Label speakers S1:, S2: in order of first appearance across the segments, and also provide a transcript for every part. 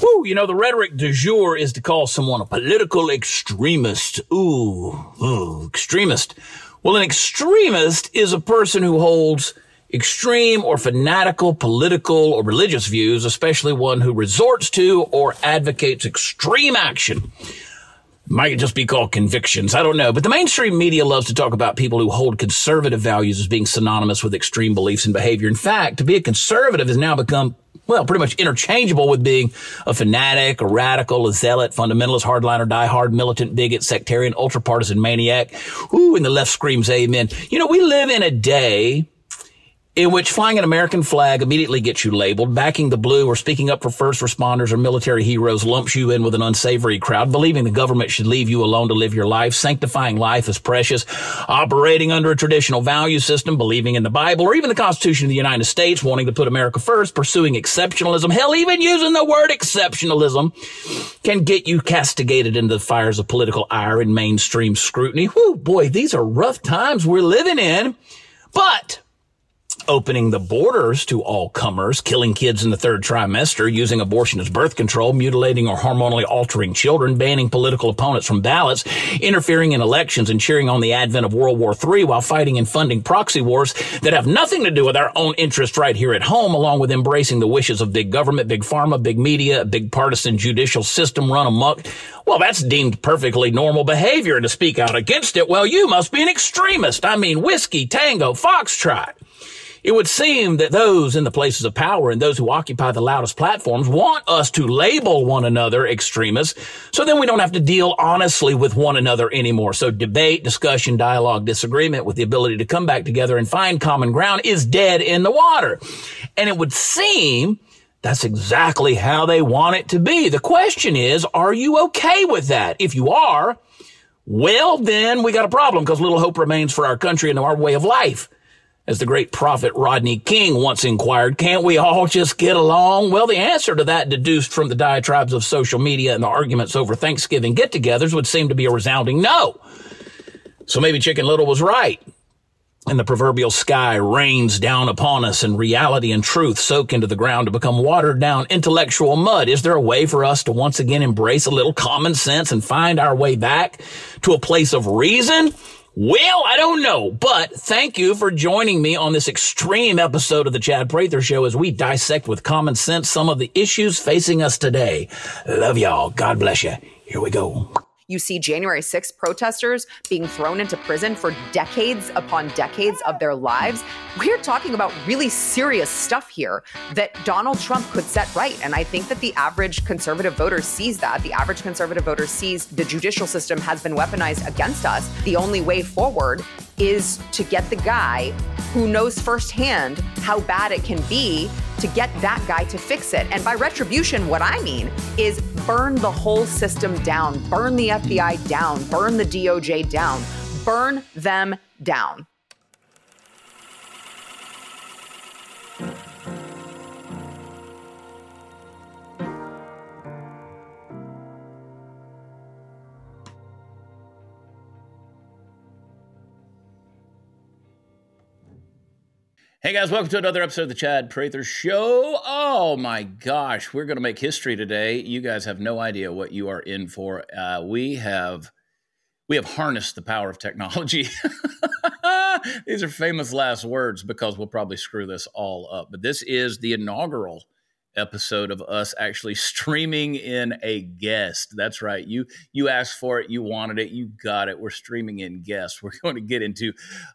S1: Whew, you know, the rhetoric du jour is to call someone a political extremist. Ooh, ooh, extremist. Well, an extremist is a person who holds extreme or fanatical political or religious views, especially one who resorts to or advocates extreme action. Might just be called convictions. I don't know. But the mainstream media loves to talk about people who hold conservative values as being synonymous with extreme beliefs and behavior. In fact, to be a conservative has now become well, pretty much interchangeable with being a fanatic, a radical, a zealot, fundamentalist, hardliner, diehard, militant, bigot, sectarian, ultra partisan maniac. Ooh, and the left screams amen. You know, we live in a day in which flying an American flag immediately gets you labeled, backing the blue or speaking up for first responders or military heroes lumps you in with an unsavory crowd, believing the government should leave you alone to live your life, sanctifying life as precious, operating under a traditional value system, believing in the Bible or even the Constitution of the United States, wanting to put America first, pursuing exceptionalism, hell, even using the word exceptionalism can get you castigated into the fires of political ire and mainstream scrutiny. Whoo, boy, these are rough times we're living in. But opening the borders to all comers, killing kids in the third trimester, using abortion as birth control, mutilating or hormonally altering children, banning political opponents from ballots, interfering in elections, and cheering on the advent of World War III while fighting and funding proxy wars that have nothing to do with our own interests right here at home, along with embracing the wishes of big government, big pharma, big media, big partisan judicial system run amok. Well, that's deemed perfectly normal behavior and to speak out against it. Well, you must be an extremist. I mean, whiskey, tango, foxtrot. It would seem that those in the places of power and those who occupy the loudest platforms want us to label one another extremists. So then we don't have to deal honestly with one another anymore. So debate, discussion, dialogue, disagreement with the ability to come back together and find common ground is dead in the water. And it would seem that's exactly how they want it to be. The question is, are you okay with that? If you are, well, then we got a problem because little hope remains for our country and our way of life. As the great prophet Rodney King once inquired, can't we all just get along? Well, the answer to that deduced from the diatribes of social media and the arguments over Thanksgiving get togethers would seem to be a resounding no. So maybe Chicken Little was right. And the proverbial sky rains down upon us and reality and truth soak into the ground to become watered down intellectual mud. Is there a way for us to once again embrace a little common sense and find our way back to a place of reason? Well, I don't know, but thank you for joining me on this extreme episode of the Chad Prather Show as we dissect with common sense some of the issues facing us today. Love y'all. God bless you. Here we go.
S2: You see January 6th protesters being thrown into prison for decades upon decades of their lives. We're talking about really serious stuff here that Donald Trump could set right. And I think that the average conservative voter sees that. The average conservative voter sees the judicial system has been weaponized against us. The only way forward is to get the guy who knows firsthand how bad it can be to get that guy to fix it. And by retribution, what I mean is burn the whole system down, burn the FBI down, burn the DOJ down, burn them down.
S1: Hey guys, welcome to another episode of the Chad Prather Show. Oh my gosh, we're going to make history today. You guys have no idea what you are in for. Uh, we have we have harnessed the power of technology. These are famous last words because we'll probably screw this all up. But this is the inaugural episode of us actually streaming in a guest. That's right. You you asked for it, you wanted it, you got it. We're streaming in guests. We're going to get into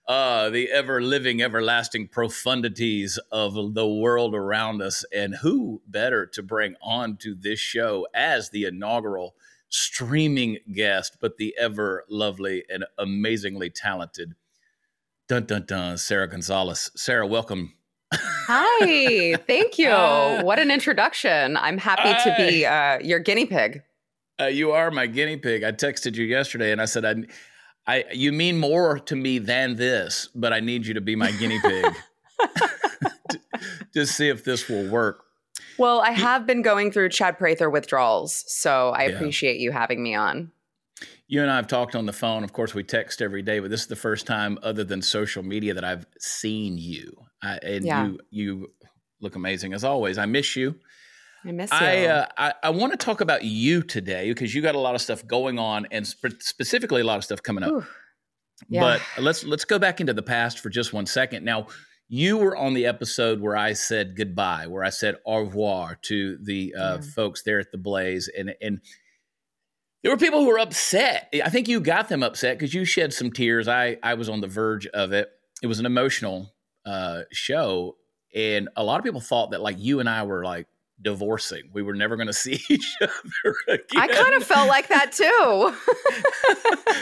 S1: uh, the ever living, everlasting profundities of the world around us, and who better to bring on to this show as the inaugural streaming guest, but the ever lovely and amazingly talented. Dun dun dun, Sara Gonzales. Sara, welcome
S2: Hi, thank you. Uh, what an introduction. I'm happy to be uh, your guinea pig.
S1: Uh, you are my guinea pig. I texted you yesterday and I said, I, I, you mean more to me than this, but I need you to be my guinea pig to, to see if this will work.
S2: Well, I have been going through Chad Prather withdrawals, so I yeah. appreciate you having me on.
S1: You and I have talked on the phone. Of course, we text every day, but this is the first time, other than social media, that I've seen you. I, and yeah. you you look amazing as always. I miss you.
S2: I miss you.
S1: I, uh, I, I want to talk about you today because you got a lot of stuff going on, and sp- specifically a lot of stuff coming up.
S2: Ooh. Yeah.
S1: But let's let's go back into the past for just one second. Now, you were on the episode where I said goodbye, where I said au revoir to the uh,
S2: Yeah.
S1: folks there at the Blaze, and and there were people who were upset. I think you got them upset because you shed some tears. I I was on the verge of it. It was an emotional uh, show, and a lot of people thought that like you and I were like divorcing. We were never going to see each other again.
S2: I kind of felt like that too.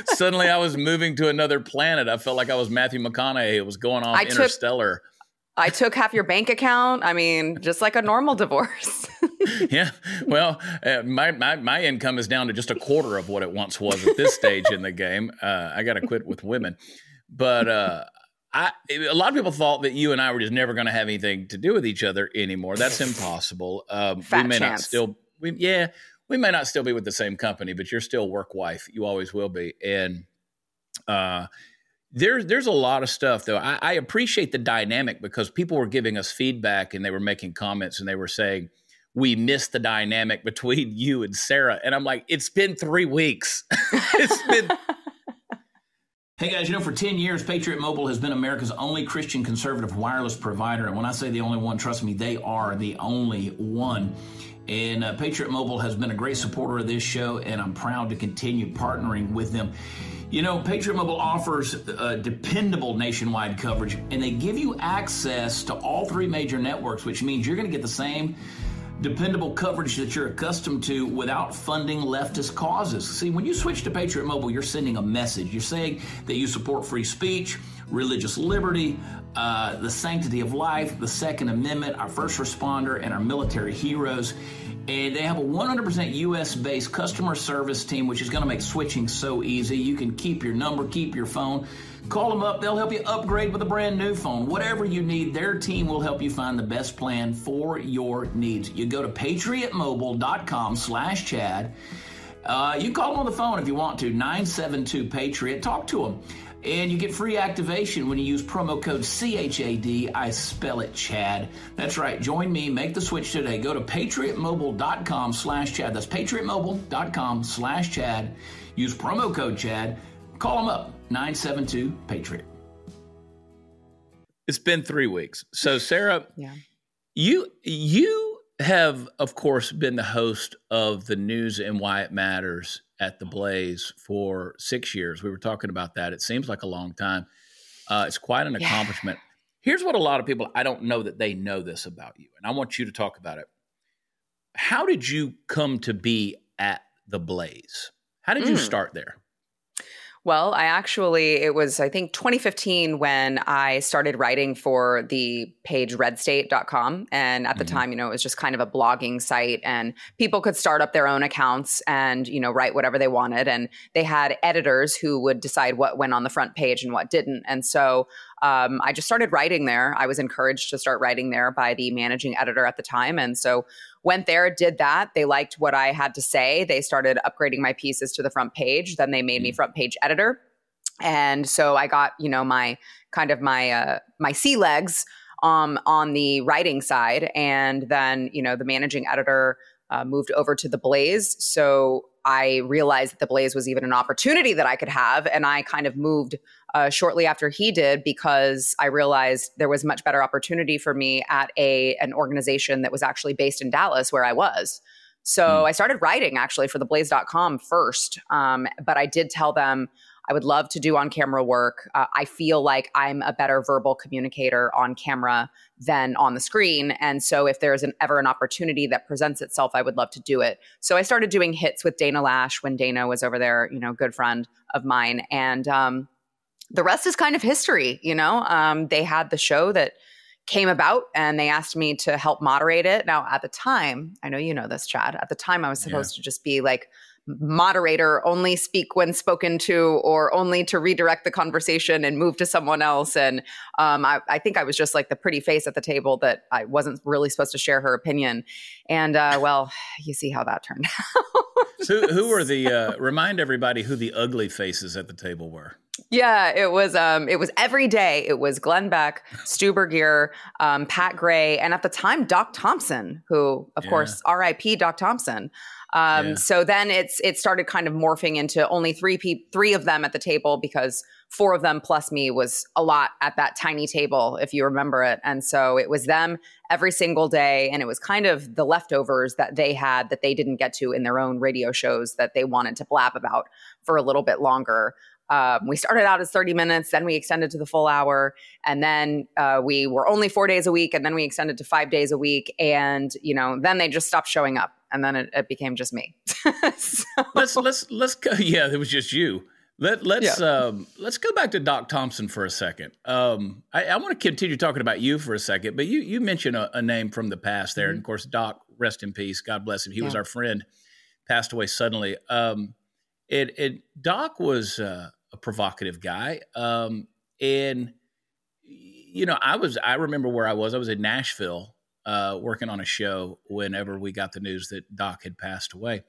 S1: Suddenly, I was moving to another planet. I felt like I was Matthew McConaughey. It was going off
S2: I took-
S1: interstellar.
S2: I took half your bank account. I mean, just like a normal divorce.
S1: yeah. Well, uh, my, my my income is down to just a quarter of what it once was at this stage in the game. Uh, I got to quit with women, but uh, I a lot of people thought that you and I were just never going to have anything to do with each other anymore. That's impossible. Um, we may not still. We, yeah, we may not still be with the same company, but you're still work wife. You always will be, and. Uh, there's there's a lot of stuff though. I, I appreciate the dynamic because people were giving us feedback and they were making comments and they were saying we missed the dynamic between you and Sara. And I'm like, it's been three weeks. it's been. Hey guys, you know, for 10 years, Patriot Mobile has been America's only Christian conservative wireless provider. And when I say the only one, trust me, they are the only one. And uh, Patriot Mobile has been a great supporter of this show, and I'm proud to continue partnering with them. You know, Patriot Mobile offers uh, dependable nationwide coverage, and they give you access to all three major networks, which means you're going to get the same dependable coverage that you're accustomed to without funding leftist causes. See, when you switch to Patriot Mobile, you're sending a message. You're saying that you support free speech, religious liberty, uh, the sanctity of life, the Second Amendment, our first responder, and our military heroes. And they have a 100% US based customer service team, which is going to make switching so easy. You can keep your number, keep your phone. Call them up, they'll help you upgrade with a brand new phone. Whatever you need, their team will help you find the best plan for your needs. You go to patriotmobile.com slash Chad. Uh, you call them on the phone if you want to, 972 Patriot. Talk to them. And you get free activation when you use promo code CHAD. I spell it Chad. That's right. Join me. Make the switch today. Go to patriotmobile.com slash Chad. That's patriotmobile.com slash Chad. Use promo code Chad. Call them up. 972 Patriot. It's been three weeks. So, Sara,
S2: yeah.
S1: you you have, of course, been the host of the news and why it matters at the Blaze for six years. We were talking about that. It seems like a long time. Uh, it's quite an
S2: Yeah.
S1: accomplishment. Here's what a lot of people I don't know that they know this about you, and I want you to talk about it. How did you come to be at the Blaze? How did you
S2: Mm.
S1: start there?
S2: Well, I actually, it was, I think, 2015 when I started writing for the page redstate.com. And at the
S1: Mhm.
S2: time, you know, it was just kind of a blogging site and people could start up their own accounts and, you know, write whatever they wanted. And they had editors who would decide what went on the front page and what didn't. And so um, I just started writing there. I was encouraged to start writing there by the managing editor at the time. And so went there, did that. They liked what I had to say. They started upgrading my pieces to the front page. Then they made me front page editor. And so I got, you know, my kind of my uh, my sea legs um, on the writing side, and then you know the managing editor uh, moved over to the Blaze. So I realized that the Blaze was even an opportunity that I could have, and I kind of moved uh, shortly after he did because I realized there was much better opportunity for me at a an organization that was actually based in Dallas, where I was. So
S1: Hmm.
S2: I started writing actually for theblaze.com first, um, but I did tell them I would love to do on camera work. Uh, I feel like I'm a better verbal communicator on camera than on the screen. And so if there's an, ever an opportunity that presents itself, I would love to do it. So I started doing hits with Dana Loesch when Dana was over there, you know, good friend of mine. And um, the rest is kind of history, you know. Um, they had the show that came about and they asked me to help moderate it. Now, at the time, I know you know this, Chad. At the time, I was supposed to just be like moderator, only speak when spoken to, or only to redirect the conversation and move to someone else. And um, I, I think I was just like the pretty face at the table that I wasn't really supposed to share her opinion. And uh, well, you see how that turned out.
S1: So, who were the? Uh, remind everybody who the ugly faces at the table were.
S2: Yeah, it was. Um, it was every day. It was Glenn Beck, Stu Burguiere, um, Pat Gray, and at the time, Doc Thompson, who, of yeah. course, R.I.P. Doc Thompson. Um, yeah. So then it's it started kind of morphing into only three pe- three of them at the table because four of them plus me was a lot at that tiny table, if you remember it. And so it was them every single day, and it was kind of the leftovers that they had that they didn't get to in their own radio shows that they wanted to blab about for a little bit longer. Um, we started out as 30 minutes, then we extended to the full hour, and then uh, we were only four days a week, and then we extended to five days a week, and you know, then they just stopped showing up, and then it, it became just me.
S1: so. Let's let's let's go. Yeah, it was just you. Let let's yeah. um, let's go back to Doc Thompson for a second. Um, I, I want to continue talking about you for a second, but you you mentioned a, a name from the past there, mm-hmm. and of course, Doc, rest in peace, God bless him. He yeah. was our friend, passed away suddenly. Um, it, it Doc was. Uh, a provocative guy. Um, and you know, I was I remember where I was. I was in Nashville uh, working on a show whenever we got the news that Doc had passed away.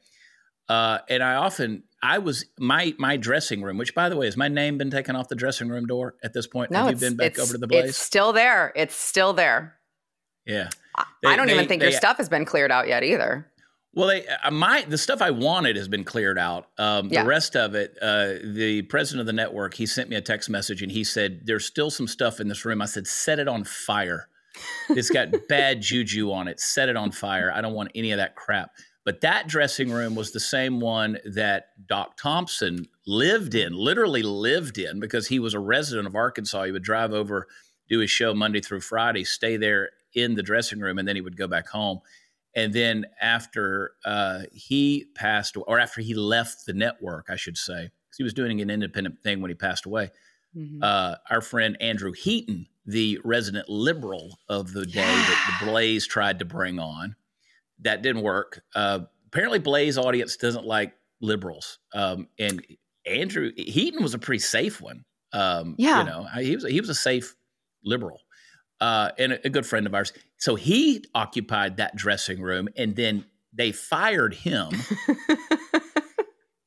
S1: Uh, and I often I was my my dressing room, which by the way, has my name been taken off the dressing room door at this point?
S2: No,
S1: Have
S2: you
S1: been back over to the Blaze?
S2: It's still there. It's still there.
S1: Yeah.
S2: They, I don't they, even think they, your stuff has been cleared out yet either.
S1: Well, they, uh, my the stuff I wanted has been cleared out. Um, yeah. The rest of it, uh, the president of the network, he sent me a text message and he said, "There's still some stuff in this room." I said, "Set it on fire. It's got bad juju on it. Set it on fire. I don't want any of that crap." But that dressing room was the same one that Doc Thompson lived in, literally lived in, because he was a resident of Arkansas. He would drive over, do his show Monday through Friday, stay there in the dressing room, and then he would go back home and then after uh, he passed, or after he left the network, I should say, because he was doing an independent thing when he passed away. Mm-hmm. Uh, our friend Andrew Heaton, the resident liberal of the day yeah. that the Blaze tried to bring on, that didn't work. Uh, apparently, Blaze audience doesn't like liberals, um, and Andrew Heaton was a pretty safe one. Um, yeah, you know, he was he was a safe liberal uh, and a, a good friend of ours. So he occupied that dressing room, and then they fired him.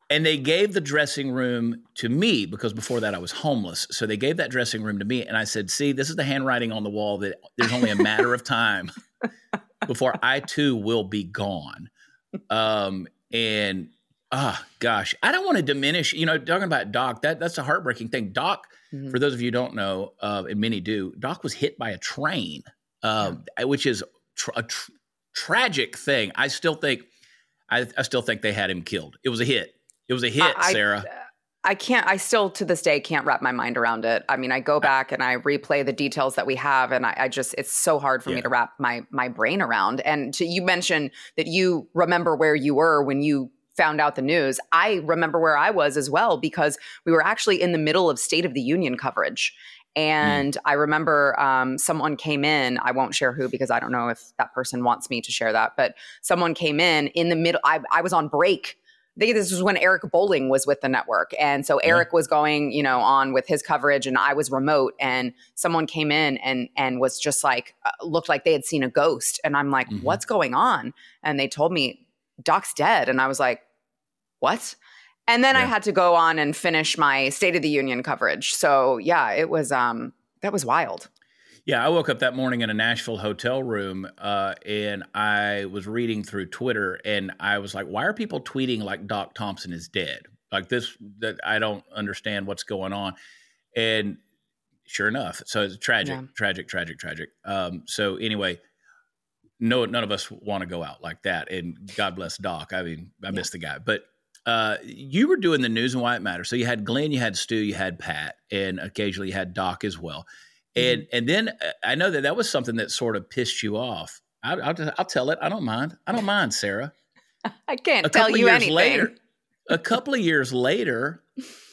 S1: and they gave the dressing room to me because before that I was homeless. So they gave that dressing room to me, and I said, "See, this is the handwriting on the wall that there's only a matter of time before I too will be gone." Um, and ah, oh, gosh, I don't want to diminish. You know, talking about Doc, that that's a heartbreaking thing. Doc Mm-hmm. For those of you who don't know, uh, and many do, Doc was hit by a train, um, yeah. which is tra- a tr- tragic thing. I still think, I, I, still think they had him killed. It was a hit. It was a hit, I, Sara.
S2: I, I can't. I still to this day can't wrap my mind around it. I mean, I go back and I replay the details that we have, and I, I just it's so hard for yeah. me to wrap my my brain around. And to, you mentioned that you remember where you were when you found out the news, I remember where I was as well because we were actually in the middle of State of the Union coverage. Hmm. And mm. I remember um, someone came in. I won't share who because I don't know if that person wants me to share that. But someone came in in the middle. I, I was on break. I think this was when Eric Bolling was with the network, and so Eric yeah. was going, you know, on with his coverage, and I was remote. And someone came in and and was just like, uh, looked like they had seen a ghost, and I'm like, mm-hmm. what's going on? And they told me Doc's dead, and I was like, what? And then yeah. I had to go on and finish my State of the Union coverage. So yeah, it was um that was wild.
S1: Yeah, I woke up that morning in a Nashville hotel room, uh, and I was reading through Twitter, and I was like, "Why are people tweeting like Doc Thompson is dead? Like this? That I don't understand what's going on." And sure enough, so it's tragic, yeah. tragic, tragic, tragic. Um, so anyway, no, none of us want to go out like that, and God bless Doc. I mean, I yeah. miss the guy, but uh, you were doing the news and why it matters. So you had Glenn, you had Stu, you had Pat, and occasionally you had Doc as well. And mm-hmm. and then uh, I know that that was something that sort of pissed you off. I, will I'll tell it. I don't mind. I don't mind, Sara.
S2: I can't tell you anything.
S1: Later, a couple of years later,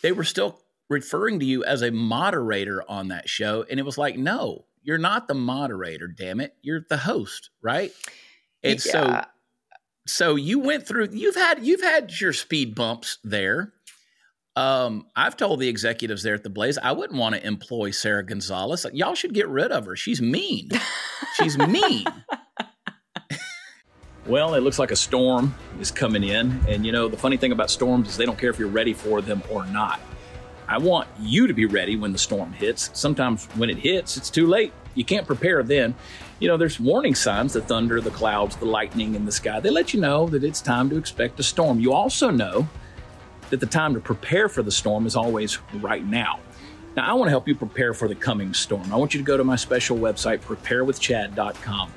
S1: they were still referring to you as a moderator on that show, and it was like, no, you're not the moderator. Damn it, you're the host, right? And yeah. so so you went through you've had you've had your speed bumps there um, I've told the executives there at the Blaze I wouldn't want to employ Sara Gonzales. Y'all should get rid of her. She's mean. She's mean. well, it looks like a storm is coming in, and you know the funny thing about storms is they don't care if you're ready for them or not. I want you to be ready when the storm hits. Sometimes when it hits, it's too late. You can't prepare then. You know, there's warning signs the thunder, the clouds, the lightning in the sky. They let you know that it's time to expect a storm. You also know that the time to prepare for the storm is always right now. Now, I want to help you prepare for the coming storm. I want you to go to my special website, preparewithchad.com.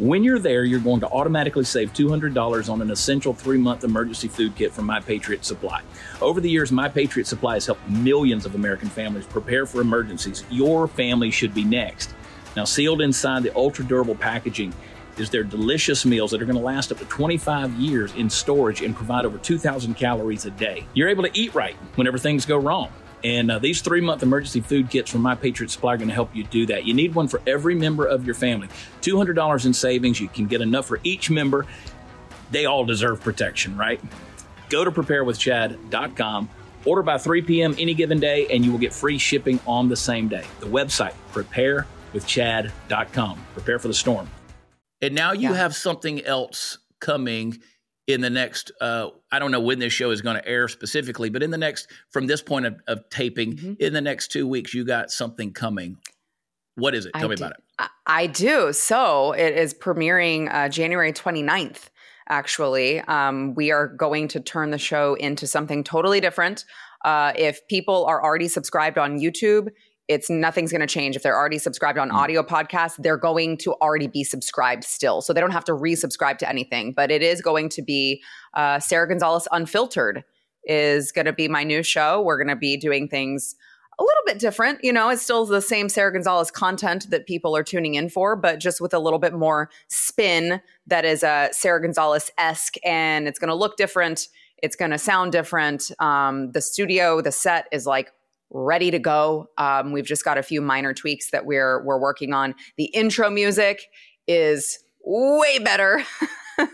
S1: When you're there, you're going to automatically save $200 on an essential three month emergency food kit from My Patriot Supply. Over the years, My Patriot Supply has helped millions of American families prepare for emergencies. Your family should be next. Now, sealed inside the ultra durable packaging is their delicious meals that are going to last up to 25 years in storage and provide over 2,000 calories a day. You're able to eat right whenever things go wrong. And uh, these three month emergency food kits from My Patriot Supply are going to help you do that. You need one for every member of your family. $200 in savings. You can get enough for each member. They all deserve protection, right? Go to preparewithchad.com, order by 3 p.m. any given day, and you will get free shipping on the same day. The website, preparewithchad.com. Prepare for the storm. And now you yeah. have something else coming in the next uh, i don't know when this show is going to air specifically but in the next from this point of, of taping mm-hmm. in the next two weeks you got something coming what is it tell I me do. about it
S2: i do so it is premiering uh, january 29th actually um, we are going to turn the show into something totally different uh, if people are already subscribed on youtube it's nothing's going to change. If they're already subscribed on mm. audio podcasts they're going to already be subscribed still. So they don't have to resubscribe to anything but it is going to be uh, sara gonzales unfiltered is going to be my new show. We're going to be doing things a little bit different you know it's still the same sara gonzales content that people are tuning in for but just with a little bit more spin that is uh, sara gonzales-esque and it's going to look different it's going to sound different. Um, the studio the set is like ready to go. Um, we've just got a few minor tweaks that we're we're working on. The intro music is way better.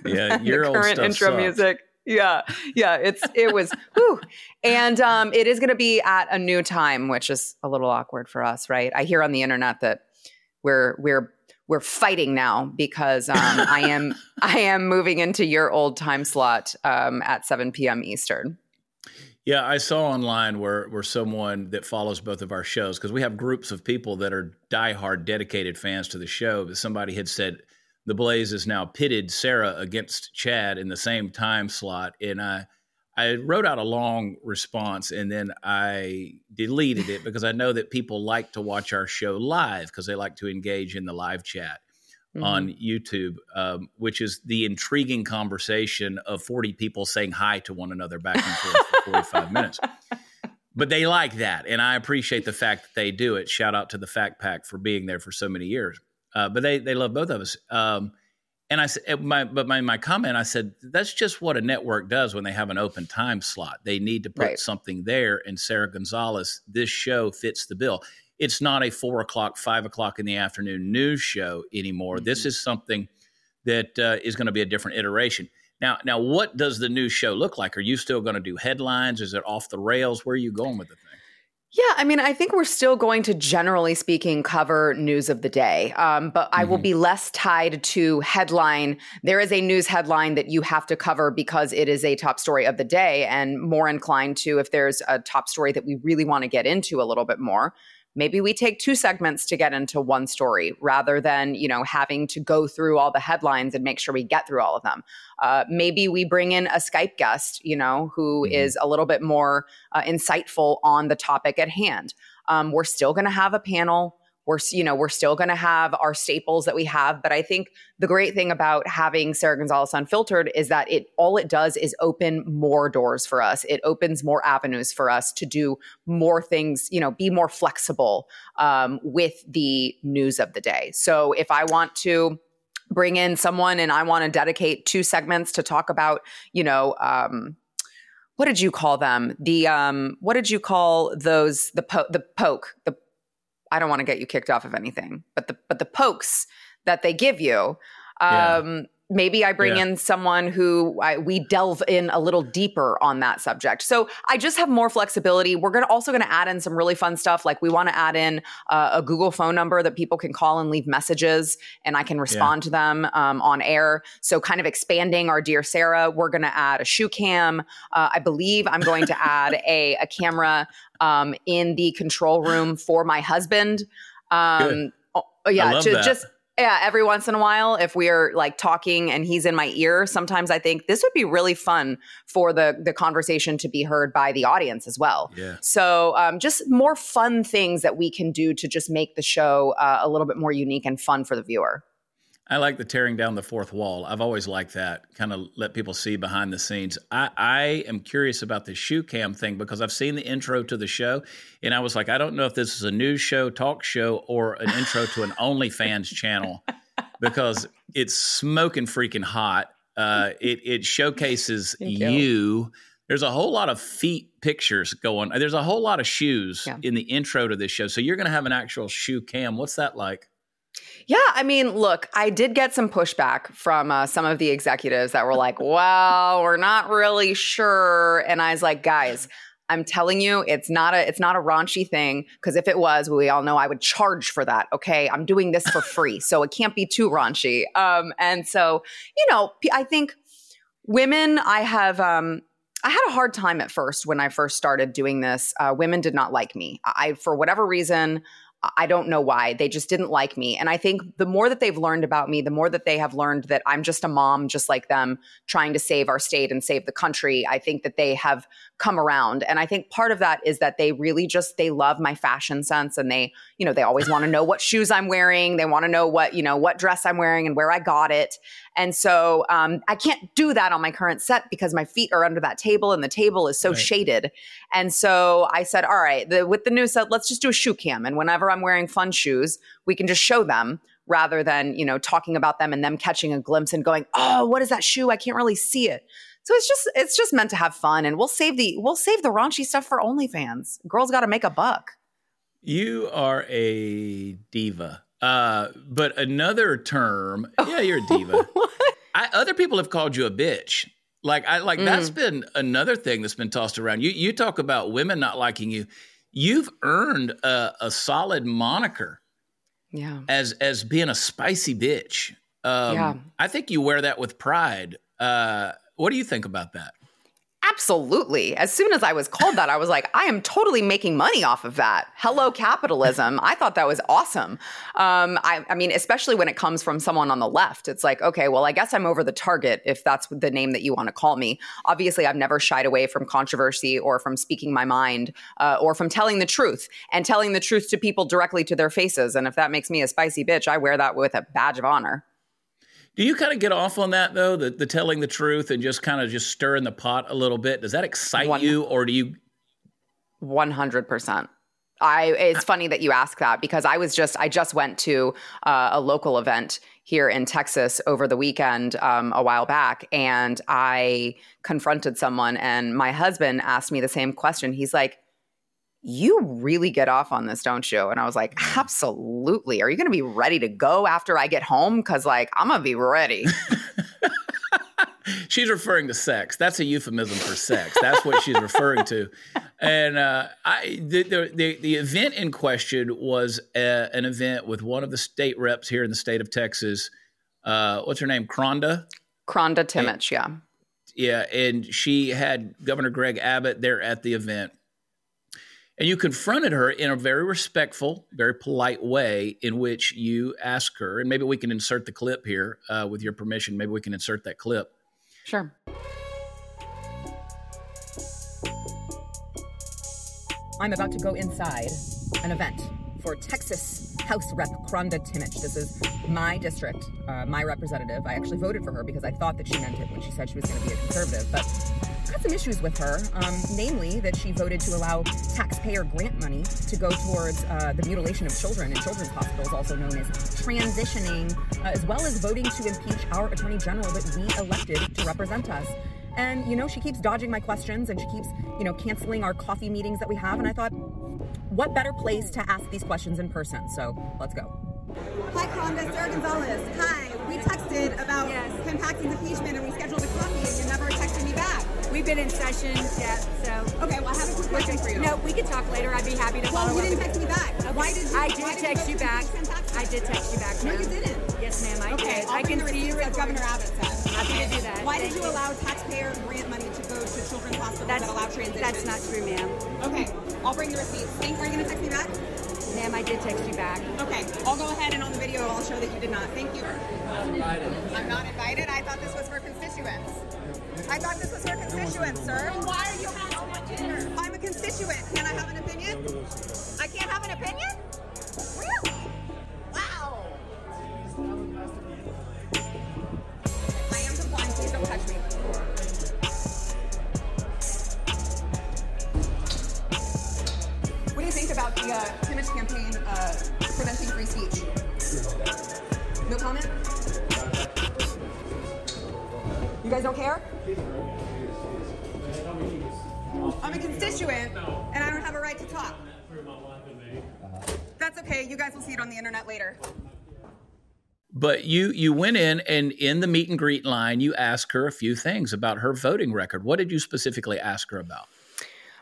S1: Yeah, your
S2: the current intro
S1: sucks.
S2: music. Yeah, yeah, it's it was, whew. and um, it is going to be at a new time, which is a little awkward for us, right? I hear on the internet that we're we're we're fighting now because um, I am I am moving into your old time slot um, at 7 p.m. Eastern.
S1: Yeah, I saw online where where someone that follows both of our shows because we have groups of people that are diehard, dedicated fans to the show. But somebody had said the Blaze is now pitted Sara against Chad in the same time slot, and I I wrote out a long response and then I deleted it because I know that people like to watch our show live because they like to engage in the live chat mm-hmm. on YouTube, um, which is the intriguing conversation of 40 people saying hi to one another back and forth for 45 minutes. But they like that. And I appreciate the fact that they do it. Shout out to the Fact Pack for being there for so many years. Uh, but they, they love both of us. Um, and I said, my, but my, my comment, I said, that's just what a network does when they have an open time slot. They need to put right. something there. And Sara Gonzales, this show fits the bill it's not a four o'clock, five o'clock in the afternoon news show anymore. Mm-hmm. This is something that uh, is going to be a different iteration. Now, now, what does the new show look like? Are you still going to do headlines? Is it off the rails? Where are you going with the thing?
S2: Yeah, I mean, I think we're still going to, generally speaking, cover news of the day, um, but I mm-hmm. will be less tied to headline. There is a news headline that you have to cover because it is a top story of the day, and more inclined to if there's a top story that we really want to get into a little bit more maybe we take two segments to get into one story rather than you know having to go through all the headlines and make sure we get through all of them uh, maybe we bring in a skype guest you know who mm-hmm. is a little bit more uh, insightful on the topic at hand um, we're still going to have a panel we're you know we're still going to have our staples that we have but i think the great thing about having sara gonzales unfiltered is that it all it does is open more doors for us. It opens more avenues for us to do more things you know be more flexible um, with the news of the day. So if i want to bring in someone and i want to dedicate two segments to talk about you know um, what did you call them? The um what did you call those the po- the poke the I don't want to get you kicked off of anything, but the but the pokes that they give you, um. Maybe I bring yeah. in someone who I, we delve in a little deeper on that subject. So I just have more flexibility. We're gonna also going to add in some really fun stuff. Like we want to add in uh, a Google phone number that people can call and leave messages, and I can respond yeah. to them um, on air. So kind of expanding our dear Sara. We're going to add a shoe cam. Uh, I believe I'm going to add a, a camera um, in the control room for my husband. Um, oh, yeah, to, just yeah, every once in a while, if we're like talking and he's in my ear, sometimes I think this would be really fun for the the conversation to be heard by the audience as well.
S1: Yeah.
S2: So um, just more fun things that we can do to just make the show uh, a little bit more unique and fun for the viewer.
S1: I like the tearing down the fourth wall. I've always liked that, kind of let people see behind the scenes. I, I am curious about the shoe cam thing because I've seen the intro to the show, and I was like, I don't know if this is a news show, talk show, or an intro to an OnlyFans channel because it's smoking freaking hot. Uh, it, it showcases you. you. There's a whole lot of feet pictures going. There's a whole lot of shoes yeah. in the intro to this show. So you're going to have an actual shoe cam. What's that like?
S2: Yeah, I mean, look, I did get some pushback from uh, some of the executives that were like, "Well, we're not really sure," and I was like, "Guys." I'm telling you, it's not a it's not a raunchy thing because if it was, we all know I would charge for that. Okay, I'm doing this for free, so it can't be too raunchy. Um, and so, you know, I think women, I have um, I had a hard time at first when I first started doing this. Uh, women did not like me. I, for whatever reason, I don't know why. They just didn't like me. And I think the more that they've learned about me, the more that they have learned that I'm just a mom, just like them, trying to save our state and save the country. I think that they have come around. And I think part of that is that they really just they love my fashion sense and they, you know, they always want to know what shoes I'm wearing. They want to know what, you know, what dress I'm wearing and where I got it. And so um, I can't do that on my current set because my feet are under that table and the table is so right. shaded. And so I said, all right, the, with the new set, let's just do a shoe cam. And whenever I'm wearing fun shoes, we can just show them rather than, you know, talking about them and them catching a glimpse and going, oh, what is that shoe? I can't really see it. So it's just it's just meant to have fun, and we'll save the we'll save the raunchy stuff for OnlyFans. Girls got to make a buck.
S1: You are a diva. Uh, but another term, yeah, you're a diva. I, other people have called you a bitch. Like I like mm. that's been another thing that's been tossed around. You you talk about women not liking you. You've earned a, a solid moniker.
S2: Yeah.
S1: As as being a spicy bitch. Um, yeah. I think you wear that with pride. Uh, what do you think about that?
S2: Absolutely. As soon as I was called that, I was like, I am totally making money off of that. Hello, capitalism. I thought that was awesome. Um, I, I, mean, especially when it comes from someone on the left. It's like, okay, well, I guess I'm over the target if that's the name that you want to call me. Obviously, I've never shied away from controversy or from speaking my mind uh, or from telling the truth and telling the truth to people directly to their faces. And if that makes me a spicy bitch, I wear that with a badge of honor.
S1: Do you kind of get off on that though, the, the telling the truth and just kind of just stirring the pot a little bit? Does that excite One, you, or do you?
S2: One hundred percent. I. It's funny that you ask that because I was just I just went to uh, a local event here in Texas over the weekend um, a while back, and I confronted someone, and my husband asked me the same question. He's like, you really get off on this, don't you? And I was like, absolutely. Are you going to be ready to go after I get home? Because, like, I'm going to be ready.
S1: she's referring to sex. That's a euphemism for sex. That's what she's referring to. And uh, I, the, the, the, the, event in question was a, an event with one of the state reps here in the state of Texas. Uh, what's her name? Kronda?
S2: Kronda Thimesch, yeah.
S1: Yeah. And she had Governor Greg Abbott there at the event. And you confronted her in a very respectful, very polite way in which you ask her, and maybe we can insert the clip here uh, with your permission. Maybe we can insert that clip.
S2: Sure. I'm about to go inside an event for Texas House Rep Kronda Thimesch. This is my district, uh, my representative. I actually voted for her because I thought that she meant it when she said she was going to be a conservative. But had some issues with her, um, namely that she voted to allow taxpayer grant money to go towards uh, the mutilation of children in children's hospitals, also known as transitioning, uh, as well as voting to impeach our attorney general that we elected to represent us. And, you know, she keeps dodging my questions and she keeps, you know, canceling our coffee meetings that we have. And I thought, what better place to ask these questions in person? So let's go.
S3: Hi, Congress. Sara Gonzales. Hi. We texted about yes. Ken Paxton's impeachment and we scheduled a coffee and you never texted me back.
S4: We've been in session, yeah, so.
S3: Okay, well, I have a quick question for you.
S4: No, we can talk later. I'd be happy to
S3: well,
S4: follow
S3: you didn't text me back. Okay. Why did you?
S4: I did text you back. I did text you back.
S3: No, you didn't.
S4: Yes, ma'am, I
S3: okay,
S4: did.
S3: I'll
S4: I can
S3: see you as Governor Abbott said.
S4: Happy to do that.
S3: Why Thank did you, you allow taxpayer grant money to go to children's hospitals that's, that allow transition?
S4: That's not true, ma'am.
S3: Okay, I'll bring the receipts. Think, are you going to text me back?
S4: Ma'am, I did text you back.
S3: Okay, I'll go ahead and on the video I'll show that you did not. Thank you.
S5: I'm invited.
S3: I'm not invited. I thought this was for constituents. I thought this was for constituents, sir.
S4: Why are you here?
S3: I'm a constituent. Can I have an opinion? I can't have an opinion? Really? Wow. I am compliant. Please don't touch me. What do you think about the uh, Campaign uh, preventing free speech? No comment? You guys don't care? I'm a constituent, and I don't have a right to talk. That's okay. You guys will see it on the internet later.
S1: But you you went in and in the meet and greet line, you asked her a few things about her voting record. What did you specifically ask her about?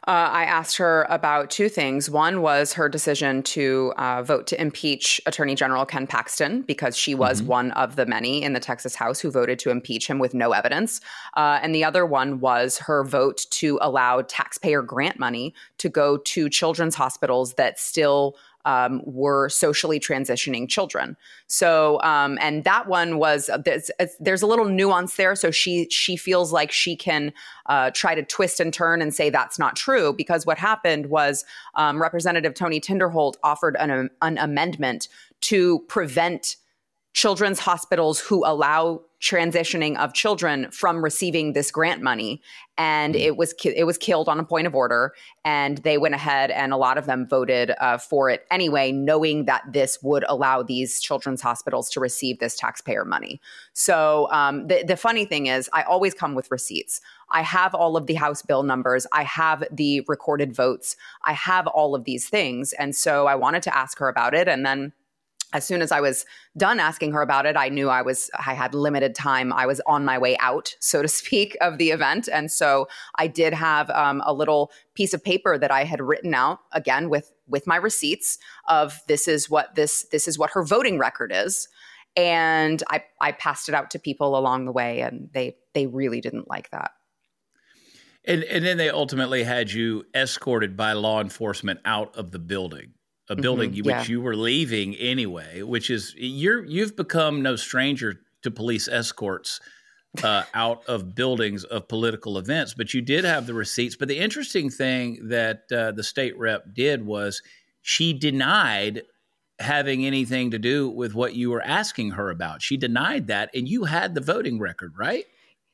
S2: Uh, I asked her about two things. One was her decision to uh, vote to impeach Attorney General Ken Paxton because she was mm-hmm. one of the many in the Texas House who voted to impeach him with no evidence. Uh, and the other one was her vote to allow taxpayer grant money to go to children's hospitals that still um, were socially transitioning children. So, um, and that one was uh, there's, there's, a little nuance there. So she she feels like she can uh, try to twist and turn and say that's not true because what happened was um, Representative Tony Tinderholt offered an, an amendment to prevent children's hospitals who allow transitioning of children from receiving this grant money. And mm-hmm. it was ki- it was killed on a point of order and they went ahead and a lot of them voted uh, for it anyway knowing that this would allow these children's hospitals to receive this taxpayer money. So um, the, the funny thing is i always come with receipts. I have all of the house bill numbers. I have the recorded votes. I have all of these things. And so i wanted to ask her about it and then as soon as I was done asking her about it, I knew I was I had limited time. I was on my way out, so to speak, of the event, and so I did have um, a little piece of paper that I had written out again with with my receipts of this is what this this is what her voting record is, and I I passed it out to people along the way, and they they really didn't like that.
S1: And and then they ultimately had you escorted by law enforcement out of the building a building mm-hmm, which yeah. you were leaving anyway, which is you're you've become no stranger to police escorts uh, out of buildings of political events, but you did have the receipts. But the interesting thing that uh, the state rep did was she denied having anything to do with what you were asking her about. She denied that, and you had the voting record, right?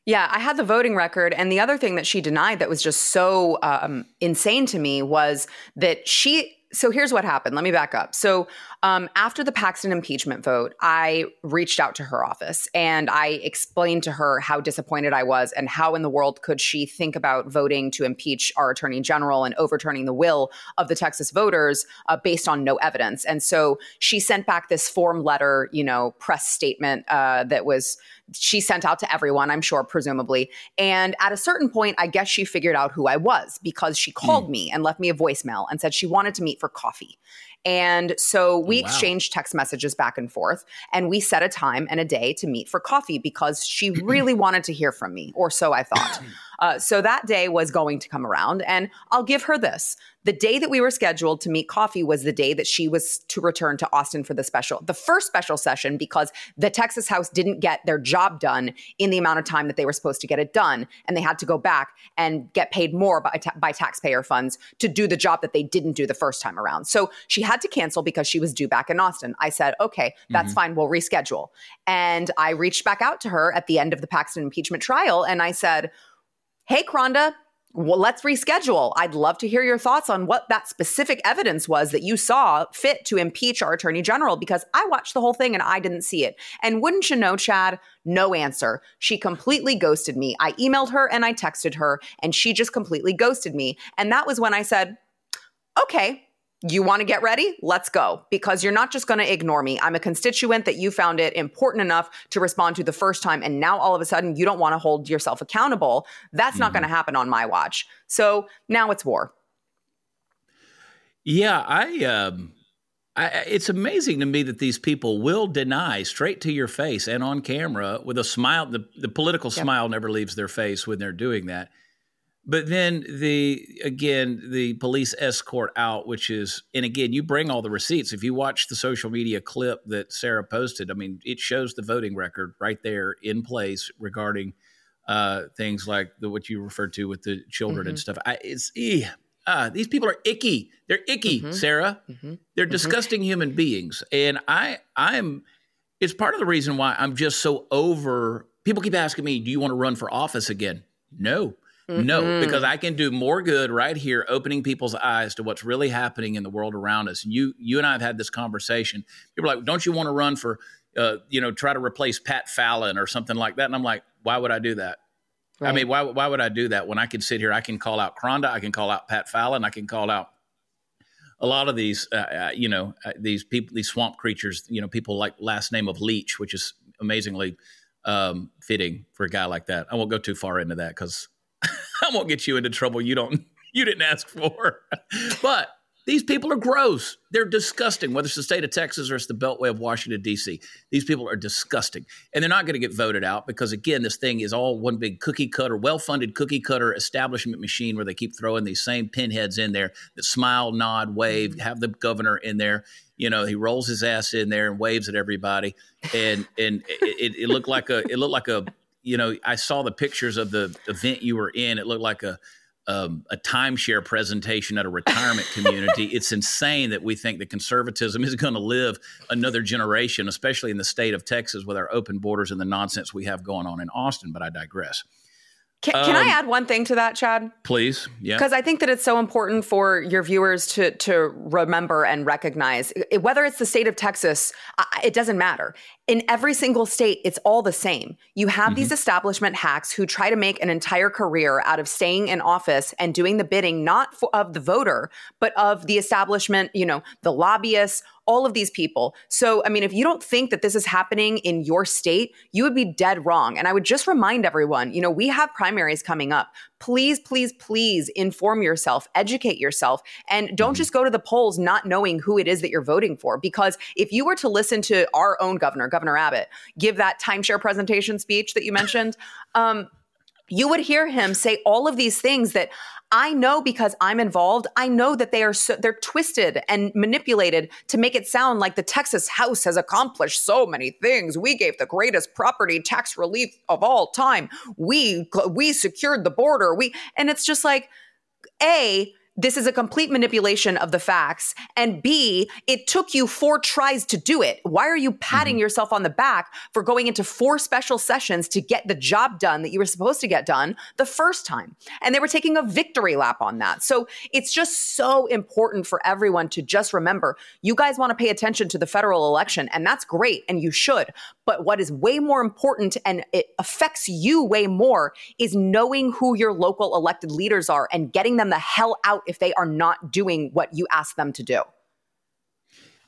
S2: Yeah, I had the voting record. And the other thing that she denied that was just so um, insane to me was that she so here's what happened. Let me back up. So um, after the Paxton impeachment vote, I reached out to her office and I explained to her how disappointed I was and how in the world could she think about voting to impeach our attorney general and overturning the will of the Texas voters uh, based on no evidence. And so she sent back this form letter, you know, press statement uh, that was she sent out to everyone, I'm sure, presumably. And at a certain point, I guess she figured out who I was because she called mm. me and left me a voicemail and said she wanted to meet for coffee. And so we wow. exchanged text messages back and forth, and we set a time and a day to meet for coffee because she really wanted to hear from me, or so I thought. Uh, so that day was going to come around, and I'll give her this. The day that we were scheduled to meet coffee was the day that she was to return to Austin for the special, the first special session, because the Texas House didn't get their job done in the amount of time that they were supposed to get it done. And they had to go back and get paid more by, ta- by taxpayer funds to do the job that they didn't do the first time around. So she had to cancel because she was due back in Austin. I said, okay, that's mm-hmm. fine. We'll reschedule. And I reached back out to her at the end of the Paxton impeachment trial and I said, hey, Kronda, well, let's reschedule. I'd love to hear your thoughts on what that specific evidence was that you saw fit to impeach our attorney general because I watched the whole thing and I didn't see it. And wouldn't you know, Chad, no answer. She completely ghosted me. I emailed her and I texted her and she just completely ghosted me. And that was when I said, okay, you want to get ready? Let's go. Because you're not just going to ignore me. I'm a constituent that you found it important enough to respond to the first time. And now all of a sudden you don't want to hold yourself accountable. That's mm-hmm. not going to happen on my watch. So now it's war.
S1: Yeah, I, um, I, it's amazing to me that these people will deny straight to your face and on camera with a smile. The, the political yep. smile never leaves their face when they're doing that. But then the again the police escort out, which is and again you bring all the receipts. If you watch the social media clip that Sara posted, I mean it shows the voting record right there in place regarding uh, things like the what you referred to with the children mm-hmm. and stuff. I, it's eh, uh, these people are icky. They're icky, mm-hmm. Sara. Mm-hmm. They're mm-hmm. disgusting human beings, and I I'm. It's part of the reason why I'm just so over. People keep asking me, "Do you want to run for office again?" No. Mm-hmm. No, because I can do more good right here, opening people's eyes to what's really happening in the world around us. You, you and I have had this conversation. People are like, "Don't you want to run for, uh, you know, try to replace Pat Fallon or something like that?" And I'm like, "Why would I do that? Right. I mean, why, why would I do that when I can sit here? I can call out Kronda, I can call out Pat Fallon, I can call out a lot of these, uh, uh, you know, uh, these people, these swamp creatures. You know, people like last name of Leach, which is amazingly um, fitting for a guy like that. I won't go too far into that because I won't get you into trouble you don't you didn't ask for. but these people are gross. They're disgusting, whether it's the state of Texas or it's the Beltway of Washington, D.C. These people are disgusting. And they're not going to get voted out because, again, this thing is all one big cookie cutter, well funded cookie cutter establishment machine where they keep throwing these same pinheads in there that smile, nod, wave, mm-hmm. have the governor in there. You know, he rolls his ass in there and waves at everybody. And and it, it looked like a it looked like a you know, I saw the pictures of the event you were in. It looked like a um, a timeshare presentation at a retirement community. it's insane that we think that conservatism is going to live another generation, especially in the state of Texas with our open borders and the nonsense we have going on in Austin. But I digress.
S2: Can, can um, I add one thing to that, Chad?
S1: Please, yeah.
S2: Because I think that it's so important for your viewers to to remember and recognize whether it's the state of Texas, it doesn't matter. In every single state, it's all the same. You have mm-hmm. these establishment hacks who try to make an entire career out of staying in office and doing the bidding not for, of the voter, but of the establishment. You know, the lobbyists all of these people. So, I mean, if you don't think that this is happening in your state, you would be dead wrong. And I would just remind everyone, you know, we have primaries coming up. Please, please, please inform yourself, educate yourself, and don't mm-hmm. just go to the polls not knowing who it is that you're voting for. Because if you were to listen to our own governor, Governor Abbott, give that timeshare presentation speech that you mentioned, um, you would hear him say all of these things that I know because I'm involved. I know that they are so, they're twisted and manipulated to make it sound like the Texas House has accomplished so many things. We gave the greatest property tax relief of all time. We we secured the border. We and it's just like a this is a complete manipulation of the facts. And B, it took you four tries to do it. Why are you patting mm-hmm. yourself on the back for going into four special sessions to get the job done that you were supposed to get done the first time? And they were taking a victory lap on that. So it's just so important for everyone to just remember you guys want to pay attention to the federal election, and that's great, and you should. But what is way more important and it affects you way more is knowing who your local elected leaders are and getting them the hell out if they are not doing what you ask them to do.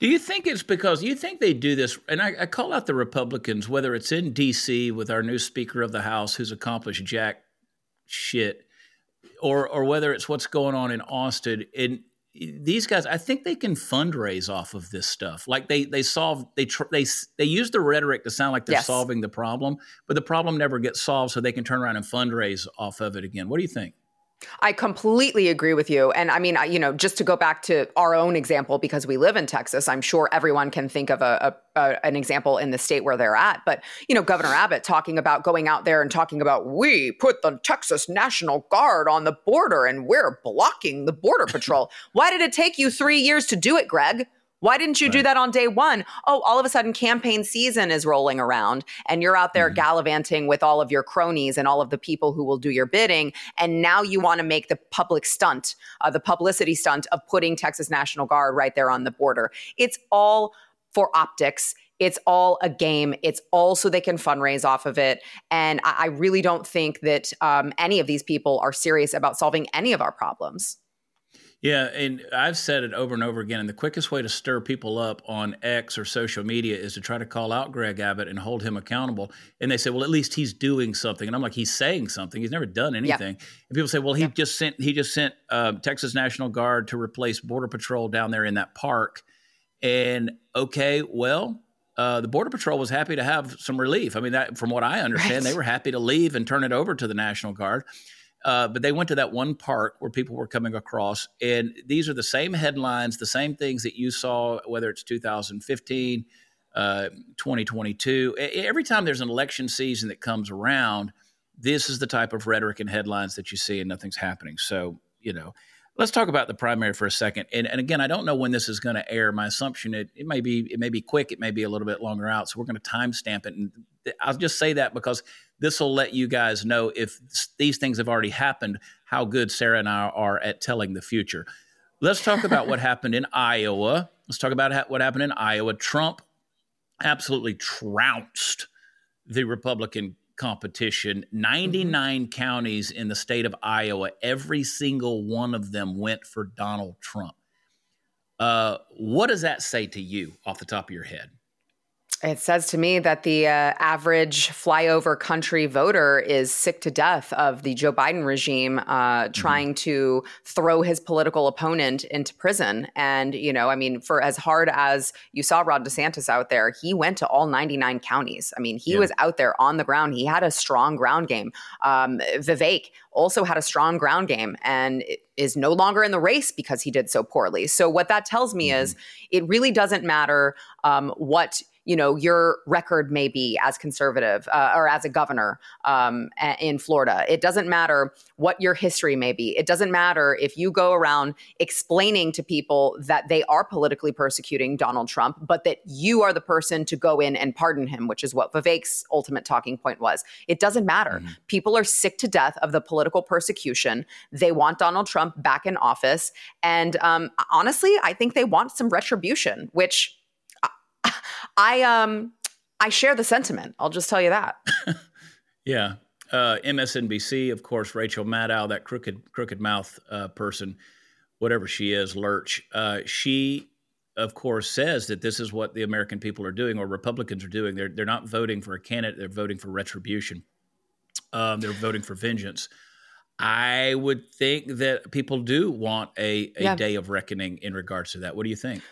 S1: Do you think it's because you think they do this? And I, I, call out the Republicans, whether it's in D.C. with our new Speaker of the House who's accomplished jack shit, or or whether it's what's going on in Austin. And these guys, I think they can fundraise off of this stuff. Like they they solve they tr- they they use the rhetoric to sound like they're yes. solving the problem, but the problem never gets solved, so they can turn around and fundraise off of it again. What do you think?
S2: I completely agree with you. And I mean, you know, just to go back to our own example, because we live in Texas, I'm sure everyone can think of a, a, a, an example in the state where they're at. But, you know, Governor Abbott talking about going out there and talking about, we put the Texas National Guard on the border and we're blocking the Border Patrol. Why did it take you three years to do it, Greg? Why didn't you right. do that on day one? Oh, all of a sudden campaign season is rolling around and you're out there mm-hmm. gallivanting with all of your cronies and all of the people who will do your bidding. And now you want to make the public stunt, uh, the publicity stunt of putting Texas National Guard right there on the border. It's all for optics. It's all a game. It's all so they can fundraise off of it. And I, I really don't think that um, any of these people are serious about solving any of our problems.
S1: Yeah, and I've said it over and over again. And the quickest way to stir people up on X or social media is to try to call out Greg Abbott and hold him accountable. And they say, well, at least he's doing something. And I'm like, he's saying something. He's never done anything. Yeah. And people say, well, he yeah. just sent he just sent uh, Texas National Guard to replace Border Patrol down there in that park. And okay, well, uh, the Border Patrol was happy to have some relief. I mean, that from what I understand, right. they were happy to leave and turn it over to the National Guard. Uh, but they went to that one park where people were coming across, and these are the same headlines, the same things that you saw, whether it's 2015, uh, 2022. Every time there's an election season that comes around, this is the type of rhetoric and headlines that you see, and nothing's happening. So, you know, let's talk about the primary for a second. And, and again, I don't know when this is going to air. My assumption it, it may be it may be quick, it may be a little bit longer out. So we're going to timestamp it, and I'll just say that because this will let you guys know if these things have already happened, how good Sara and I are at telling the future. Let's talk about what happened in Iowa. Let's talk about what happened in Iowa. Trump absolutely trounced the Republican competition. 99 mm-hmm. counties in the state of Iowa, every single one of them went for Donald Trump. Uh, what does that say to you off the top of your head?
S2: It says to me that the uh, average flyover country voter is sick to death of the Joe Biden regime uh, mm-hmm. trying to throw his political opponent into prison. And, you know, I mean, for as hard as you saw Ron DeSantis out there, he went to all 99 counties. I mean, he yeah. was out there on the ground. He had a strong ground game. Um, Vivek also had a strong ground game and is no longer in the race because he did so poorly. So, what that tells me mm-hmm. is it really doesn't matter um, what you know your record may be as conservative uh, or as a governor um, in Florida. It doesn't matter what your history may be. It doesn't matter if you go around explaining to people that they are politically persecuting Donald Trump, but that you are the person to go in and pardon him, which is what Vivek's ultimate talking point was. It doesn't matter. Mm-hmm. People are sick to death of the political persecution. They want Donald Trump back in office, and um, honestly, I think they want some retribution, which I um I share the sentiment. I'll just tell you that.
S1: yeah. Uh, MSNBC, of course, Rachel Maddow, that crooked crooked mouth uh, person, whatever she is, Lurch. Uh, she, of course, says that this is what the American people are doing, or Republicans are doing. They're they're not voting for a candidate; they're voting for retribution. Um, they're voting for vengeance. I would think that people do want a, a yeah. day of reckoning in regards to that. What do you think?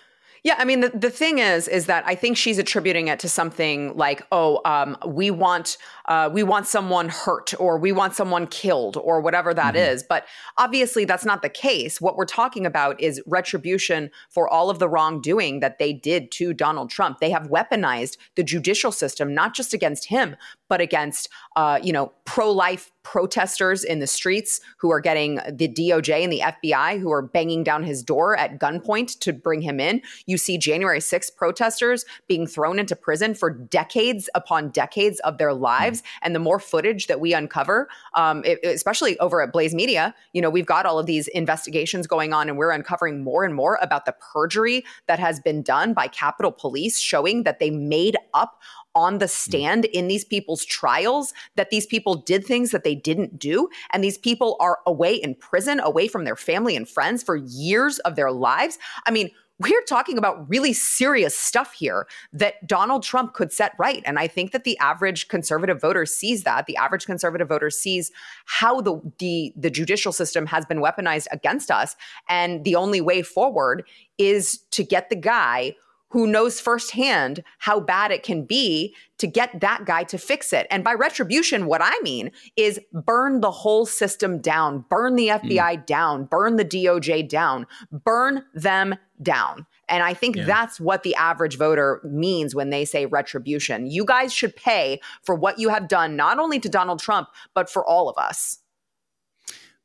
S2: Yeah, I mean the, the thing is is that I think she's attributing it to something like, oh, um, we want uh, we want someone hurt or we want someone killed or whatever that mm-hmm. is. But obviously that's not the case. What we're talking about is retribution for all of the wrongdoing that they did to Donald Trump. They have weaponized the judicial system not just against him, but against uh, you know pro-life protesters in the streets who are getting the DOJ and the FBI who are banging down his door at gunpoint to bring him in. You see January 6th protesters being thrown into prison for decades upon decades of their lives. Mm-hmm. And the more footage that we uncover, um, it, especially over at Blaze Media, you know, we've got all of these investigations going on and we're uncovering more and more about the perjury that has been done by Capitol Police showing that they made up on the mm. stand in these people's trials that these people did things that they didn't do. And these people are away in prison, away from their family and friends for years of their lives. I mean, we're talking about really serious stuff here that Donald Trump could set right. And I think that the average conservative voter sees that. The average conservative voter sees how the, the, the judicial system has been weaponized against us. And the only way forward is to get the guy who knows firsthand how bad it can be to get that guy to fix it. And by retribution, what I mean is burn the whole system down, burn the FBI mm. down, burn the DOJ down, burn them down. And I think yeah. that's what the average voter means when they say retribution. You guys should pay for what you have done, not only to Donald Trump, but for all of us.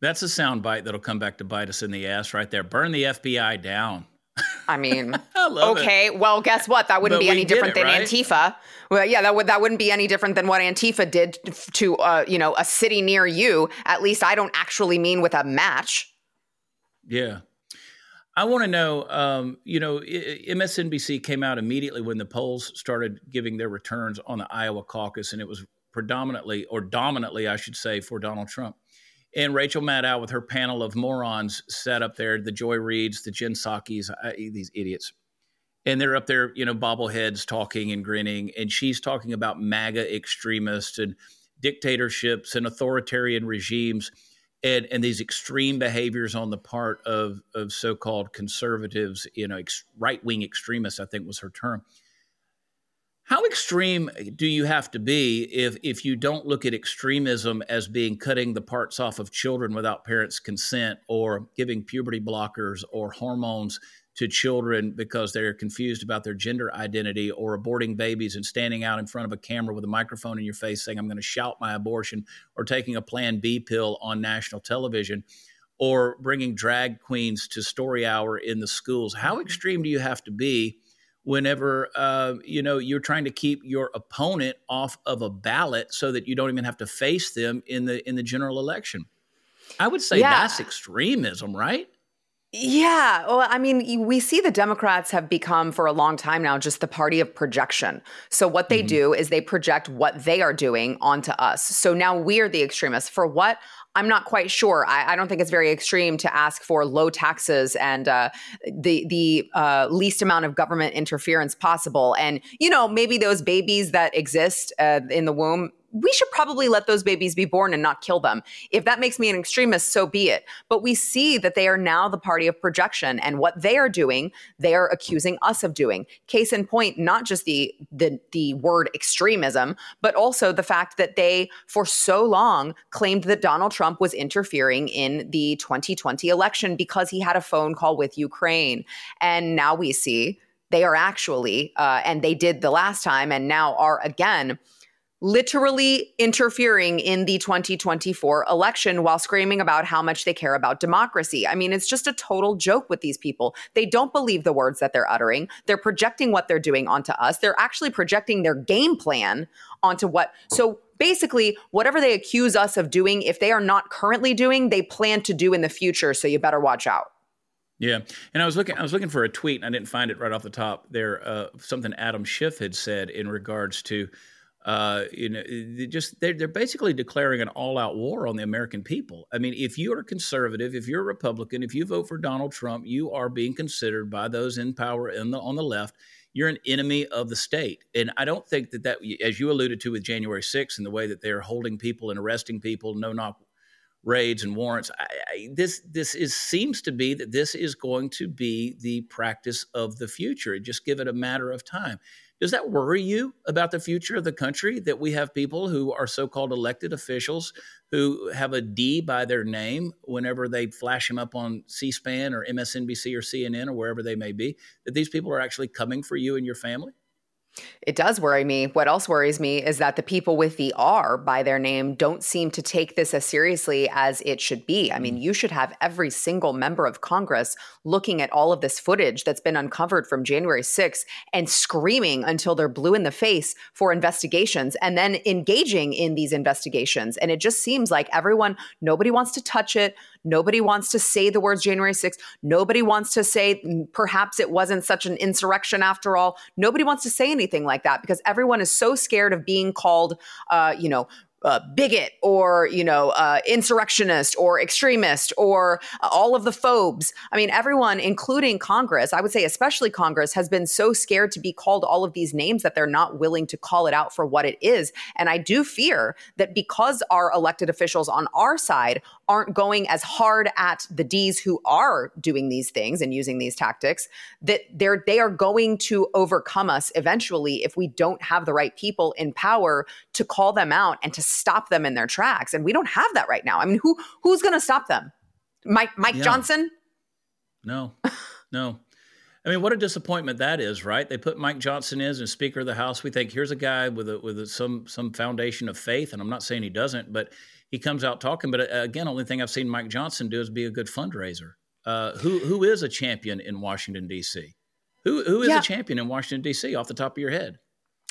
S1: That's a soundbite that'll come back to bite us in the ass right there. Burn the FBI down.
S2: I mean, I okay, it. well, guess what? That wouldn't but be any different it, than right? Antifa. Well, yeah, that would that wouldn't be any different than what Antifa did to uh, you know a city near you. At least I don't actually mean with a match.
S1: Yeah. I want to know, um, you know, MSNBC came out immediately when the polls started giving their returns on the Iowa caucus, and it was predominantly or dominantly, I should say, for Donald Trump. And Rachel Maddow with her panel of morons sat up there, the Joy Reids, the Jen Psaki's, uh, these idiots. And they're up there, you know, bobbleheads talking and grinning. And she's talking about MAGA extremists and dictatorships and authoritarian regimes and, and these extreme behaviors on the part of, of so called conservatives, you know, ex- right wing extremists, I think was her term. How extreme do you have to be if if you don't look at extremism as being cutting the parts off of children without parents' consent or giving puberty blockers or hormones to children because they're confused about their gender identity or aborting babies and standing out in front of a camera with a microphone in your face saying I'm going to shout my abortion or taking a plan B pill on national television or bringing drag queens to story hour in the schools. How extreme do you have to be? Whenever uh, you know you're trying to keep your opponent off of a ballot so that you don't even have to face them in the in the general election. I would say yeah. that's extremism, right?
S2: Yeah. Well, I mean, we see the Democrats have become for a long time now just the party of projection. So, what they mm-hmm. do is they project what they are doing onto us. So now we're the extremists. For what? I'm not quite sure. I, I, don't think it's very extreme to ask for low taxes and uh, the the uh, least amount of government interference possible. And you know, maybe those babies that exist uh, in the womb we should probably let those babies be born and not kill them. If that makes me an extremist, so be it. But we see that they are now the party of projection and what they are doing, they are accusing us of doing. Case in point, not just the the the word extremism, but also the fact that they for so long claimed that Donald Trump was interfering in the 2020 election because he had a phone call with Ukraine. And now we see they are actually, uh, and they did the last time and now are again literally interfering in the 2024 election while screaming about how much they care about democracy. I mean, it's just a total joke with these people. They don't believe the words that they're uttering. They're projecting what they're doing onto us. They're actually projecting their game plan onto what. So basically, whatever they accuse us of doing, if they are not currently doing, they plan to do in the future. So you better watch out.
S1: Yeah, and I was looking. I was looking for a tweet, and I didn't find it right off the top. There, uh, something Adam Schiff had said in regards to uh, you know, they just they're, they're basically declaring an all-out war on the American people. I mean, if you are conservative, if you're a Republican, if you vote for Donald Trump, you are being considered by those in power in the, on the left. You're an enemy of the state, and I don't think that that, as you alluded to with January 6th and the way that they're holding people and arresting people, no knock raids and warrants. I, I, this this is seems to be that this is going to be the practice of the future. Just give it a matter of time. Does that worry you about the future of the country that we have people who are so called elected officials who have a D by their name whenever they flash them up on C SPAN or MSNBC or CNN or wherever they may be, that these people are actually coming for you and your family?
S2: It does worry me. What else worries me is that the people with the R by their name don't seem to take this as seriously as it should be. I mean, mm. you should have every single member of Congress looking at all of this footage that's been uncovered from January 6th and screaming until they're blue in the face for investigations and then engaging in these investigations. And it just seems like everyone, nobody wants to touch it. Nobody wants to say the words January 6th. Nobody wants to say mm, perhaps it wasn't such an insurrection after all. Nobody wants to say anything like that because everyone is so scared of being called, uh, you know, uh, bigot or you know uh, insurrectionist or extremist or uh, all of the phobes. I mean everyone including congress i would say especially congress has been so scared to be called all of these names that they're not willing to call it out for what it is. And i do fear that because our elected officials on our side aren't going as hard at the D's who are doing these things and using these tactics, that they're they are going to overcome us eventually if we don't have the right people in power to call them out and to stop them in their tracks. And we don't have that right now. I mean, who who's going to stop them? Mike Mike yeah. Johnson?
S1: No, no. I mean, what a disappointment that is, right? They put Mike Johnson in as Speaker of the House. We think here's a guy with a, with a, some some foundation of faith, and I'm not saying he doesn't, but he comes out talking. But uh, again, only thing I've seen Mike Johnson do is be a good fundraiser. Uh, who who is a champion in Washington D.C.? Who who is yeah. a champion in Washington D.C. off the top of your head?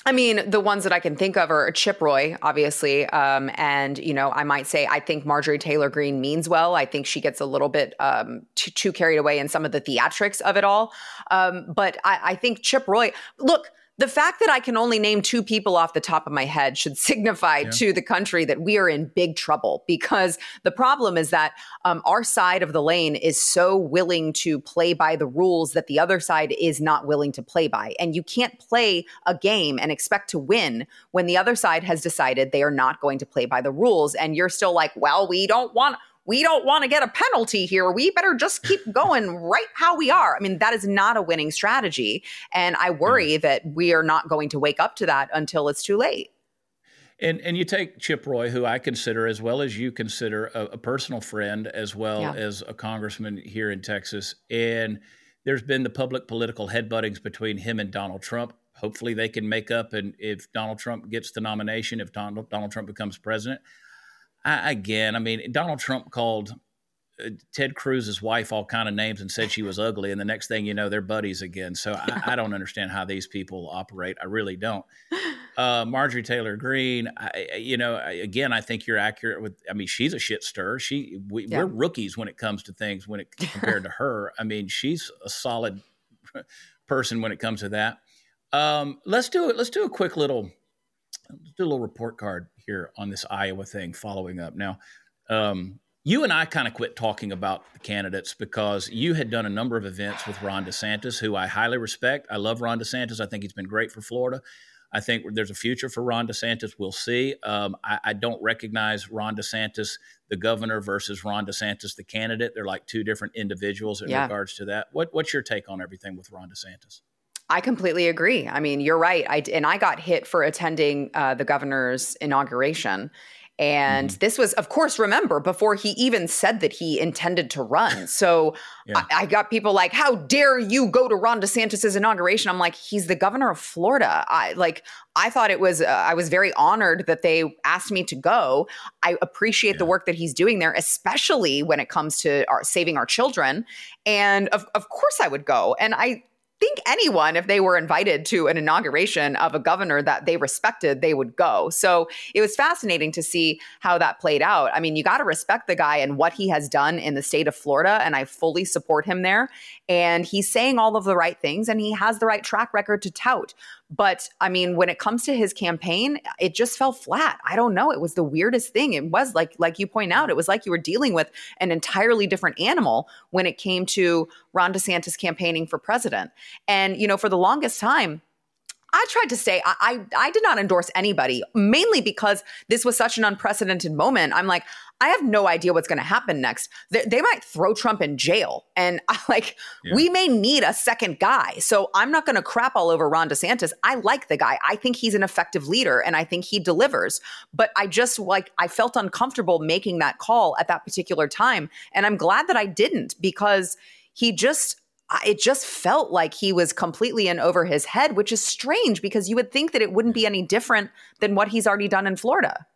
S2: I mean, the ones that I can think of are Chip Roy, obviously, um, and you know, I might say I think Marjorie Taylor Greene means well. I think she gets a little bit um, too, too, carried away in some of the theatrics of it all. Um, but I, I think Chip Roy, look, the fact that I can only name two people off the top of my head should signify yeah. to the country that we are in big trouble because the problem is that um, our side of the lane is so willing to play by the rules that the other side is not willing to play by. And you can't play a game and expect to win when the other side has decided they are not going to play by the rules. And you're still like, well, we don't want we don't want to get a penalty here. We better just keep going right how we are. I mean, that is not a winning strategy. And I worry yeah. that we are not going to wake up to that until it's too late.
S1: And and you take Chip Roy, who I consider, as well as you consider, a, a personal friend, as well yeah. as a congressman here in Texas. And there's been the public political headbuttings between him and Donald Trump. Hopefully, they can make up. And if Donald Trump gets the nomination, if Donald, Donald Trump becomes president, I, again, I mean, Donald Trump called uh, Ted Cruz's wife all kind of names and said she was ugly, and the next thing you know, they're buddies again. So I, I don't understand how these people operate. I really don't. Uh, Marjorie Taylor Greene, I, you know, again, I think you're accurate with. I mean, she's a shit stir. She, we, are rookies when it comes to things. When it compared to her, I mean, she's a solid person when it comes to that. Um, let's do it. Let's do a quick little, do a little report card here on this Iowa thing following up. Now, um, you and I kind of quit talking about the candidates because you had done a number of events with Ron DeSantis, who I highly respect. I love Ron DeSantis. I think he's been great for Florida. I think there's a future for Ron DeSantis. We'll see. Um, I, I, don't recognize Ron DeSantis, the governor, versus Ron DeSantis, the candidate. They're like two different individuals in yeah. regards to that. What, what's your take on everything with Ron DeSantis?
S2: I completely agree. I mean, you're right. I and I got hit for attending uh, the governor's inauguration. And mm-hmm. this was, of course, remember before he even said that he intended to run. So yeah. I, I, got people like, "How dare you go to Ron DeSantis's inauguration?" I'm like, "He's the governor of Florida." I like, I thought it was. Uh, I was very honored that they asked me to go. I appreciate yeah. the work that he's doing there, especially when it comes to our, saving our children. And of, of course, I would go. And I think anyone, if they were invited to an inauguration of a governor that they respected, they would go. So it was fascinating to see how that played out. I mean, you got to respect the guy and what he has done in the state of Florida, and I fully support him there. And he's saying all of the right things, and he has the right track record to tout. But I mean, when it comes to his campaign, it just fell flat. I don't know. It was the weirdest thing. It was like, like you point out, it was like you were dealing with an entirely different animal when it came to Ron DeSantis campaigning for president. And, you know, for the longest time, I tried to say I, I, I did not endorse anybody, mainly because this was such an unprecedented moment. I'm like, I have no idea what's going to happen next. They, they, might throw Trump in jail, and I, like yeah. we may need a second guy. So I'm not going to crap all over Ron DeSantis. I like the guy. I think he's an effective leader, and I think he delivers. But I just like I felt uncomfortable making that call at that particular time, and I'm glad that I didn't because he just it just felt like he was completely in over his head, which is strange because you would think that it wouldn't be any different than what he's already done in Florida.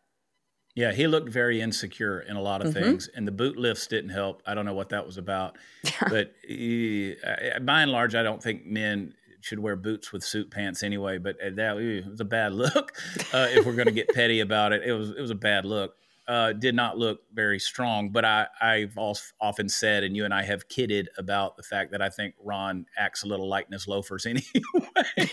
S1: Yeah, he looked very insecure in a lot of mm-hmm. things, and the boot lifts didn't help. I don't know what that was about, but he, by and large, I don't think men should wear boots with suit pants anyway. But uh, that it was a bad look. Uh, if we're going to get petty about it, it was it was a bad look uh, did not look very strong. But I, I've often said, and you and I have kidded about the fact that I think Ron acts a little like his loafers anyway.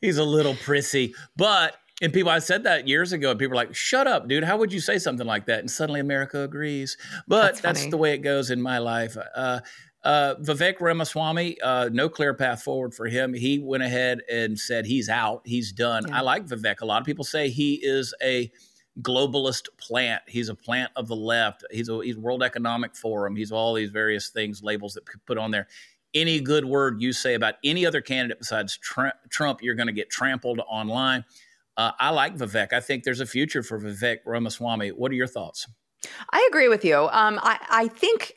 S1: He's a little prissy, but and people, I said that years ago, and people are like, "Shut up, dude! How would you say something like that?" And suddenly America agrees. But that's, that's the way it goes in my life. Uh, uh, Vivek Ramaswamy, uh, no clear path forward for him. He went ahead and said he's out, he's done. Yeah. I like Vivek. A lot of people say he is a globalist plant. He's a plant of the left. He's a he's World Economic Forum. He's all these various things, labels that put on there. Any good word you say about any other candidate besides Trump, you're going to get trampled online. Uh, I like Vivek. I think there's a future for Vivek Ramaswamy. What are your thoughts?
S2: I agree with you. Um, I, I think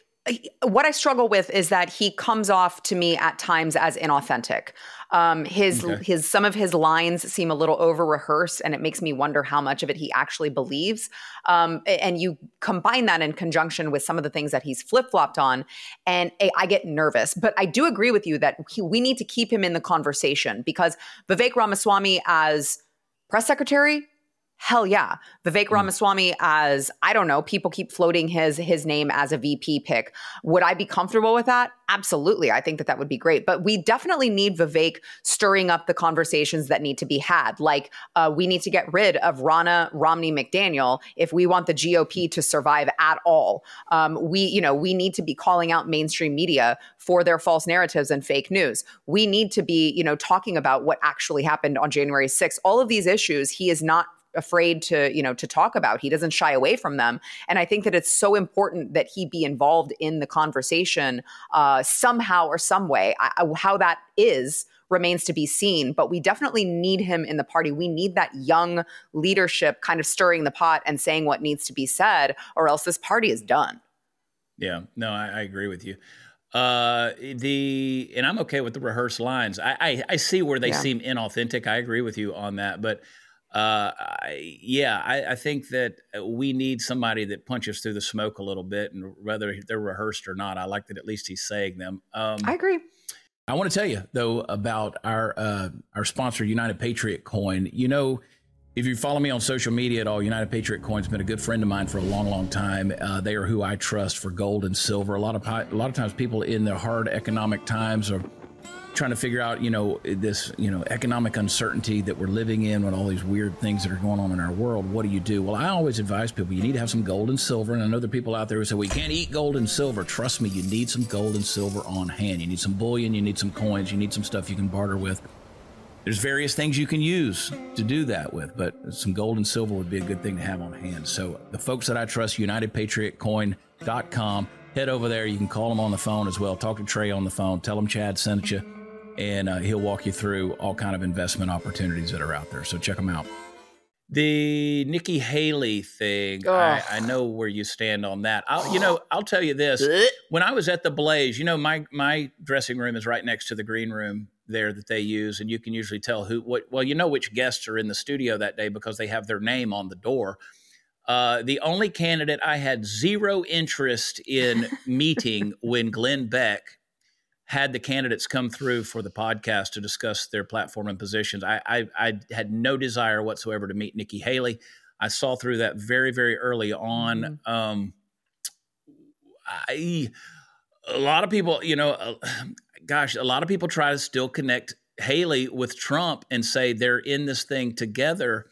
S2: what I struggle with is that he comes off to me at times as inauthentic. Um, his okay. his some of his lines seem a little over rehearsed, and it makes me wonder how much of it he actually believes. Um, and you combine that in conjunction with some of the things that he's flip flopped on, and I get nervous. But I do agree with you that he, we need to keep him in the conversation because Vivek Ramaswamy as press secretary Hell yeah. Vivek Ramaswamy as I don't know, people keep floating his his name as a VP pick. Would I be comfortable with that? Absolutely. I think that that would be great. But we definitely need Vivek stirring up the conversations that need to be had. Like uh, we need to get rid of Ronna Romney McDaniel if we want the GOP to survive at all. Um, we, you know, we need to be calling out mainstream media for their false narratives and fake news. We need to be, you know, talking about what actually happened on January 6th. All of these issues, he is not afraid to you know to talk about. He doesn't shy away from them. And i think that it's so important that he be involved in the conversation uh, somehow or some way. I, how that is remains to be seen. But we definitely need him in the party. We need that young leadership kind of stirring the pot and saying what needs to be said or else this party is done.
S1: Yeah. No i, I agree with you. Uh, the and I'm okay with the rehearsed lines. I I, I see where they yeah. seem inauthentic. I agree with you on that, but uh, I, yeah, I, I, think that uh, we need somebody that punches through the smoke a little bit, and whether they're rehearsed or not, I like that at least he's saying them.
S2: Um, I agree.
S1: I want to tell you though about our uh, our sponsor, United Patriot Coin. You know, if you follow me on social media at all, United Patriot Coin's been a good friend of mine for a long, long time. Uh, they are who I trust for gold and silver. A lot of a lot of times, people in the hard economic times are trying to figure out, you know, this, you know, economic uncertainty that we're living in with all these weird things that are going on in our world. What do you do? Well, I always advise people you need to have some gold and silver. And I know there are people out there who say, well, you can't eat gold and silver. Trust me, you need some gold and silver on hand. You need some bullion, you need some coins, you need some stuff you can barter with. There's various things you can use to do that with, but some gold and silver would be a good thing to have on hand. So the folks that I trust, UnitedPatriotCoin.com, head over there. You can call them on the phone as well. Talk to Trey on the phone. Tell them Chad sent you and uh, he'll walk you through all kind of investment opportunities that are out there. So check them out. The Nikki Haley thing, I, I, know where you stand on that. I'll, you know, I'll tell you this: when I was at the Blaze, you know, my my dressing room is right next to the green room there that they use, and you can usually tell who. What, well, you know which guests are in the studio that day because they have their name on the door. Uh, the only candidate I had zero interest in meeting when Glenn Beck had the candidates come through for the podcast to discuss their platform and positions. I, I, I had no desire whatsoever to meet Nikki Haley. I saw through that very, very early on. Mm-hmm. Um, I, a lot of people, you know, uh, gosh, a lot of people try to still connect Haley with Trump and say they're in this thing together.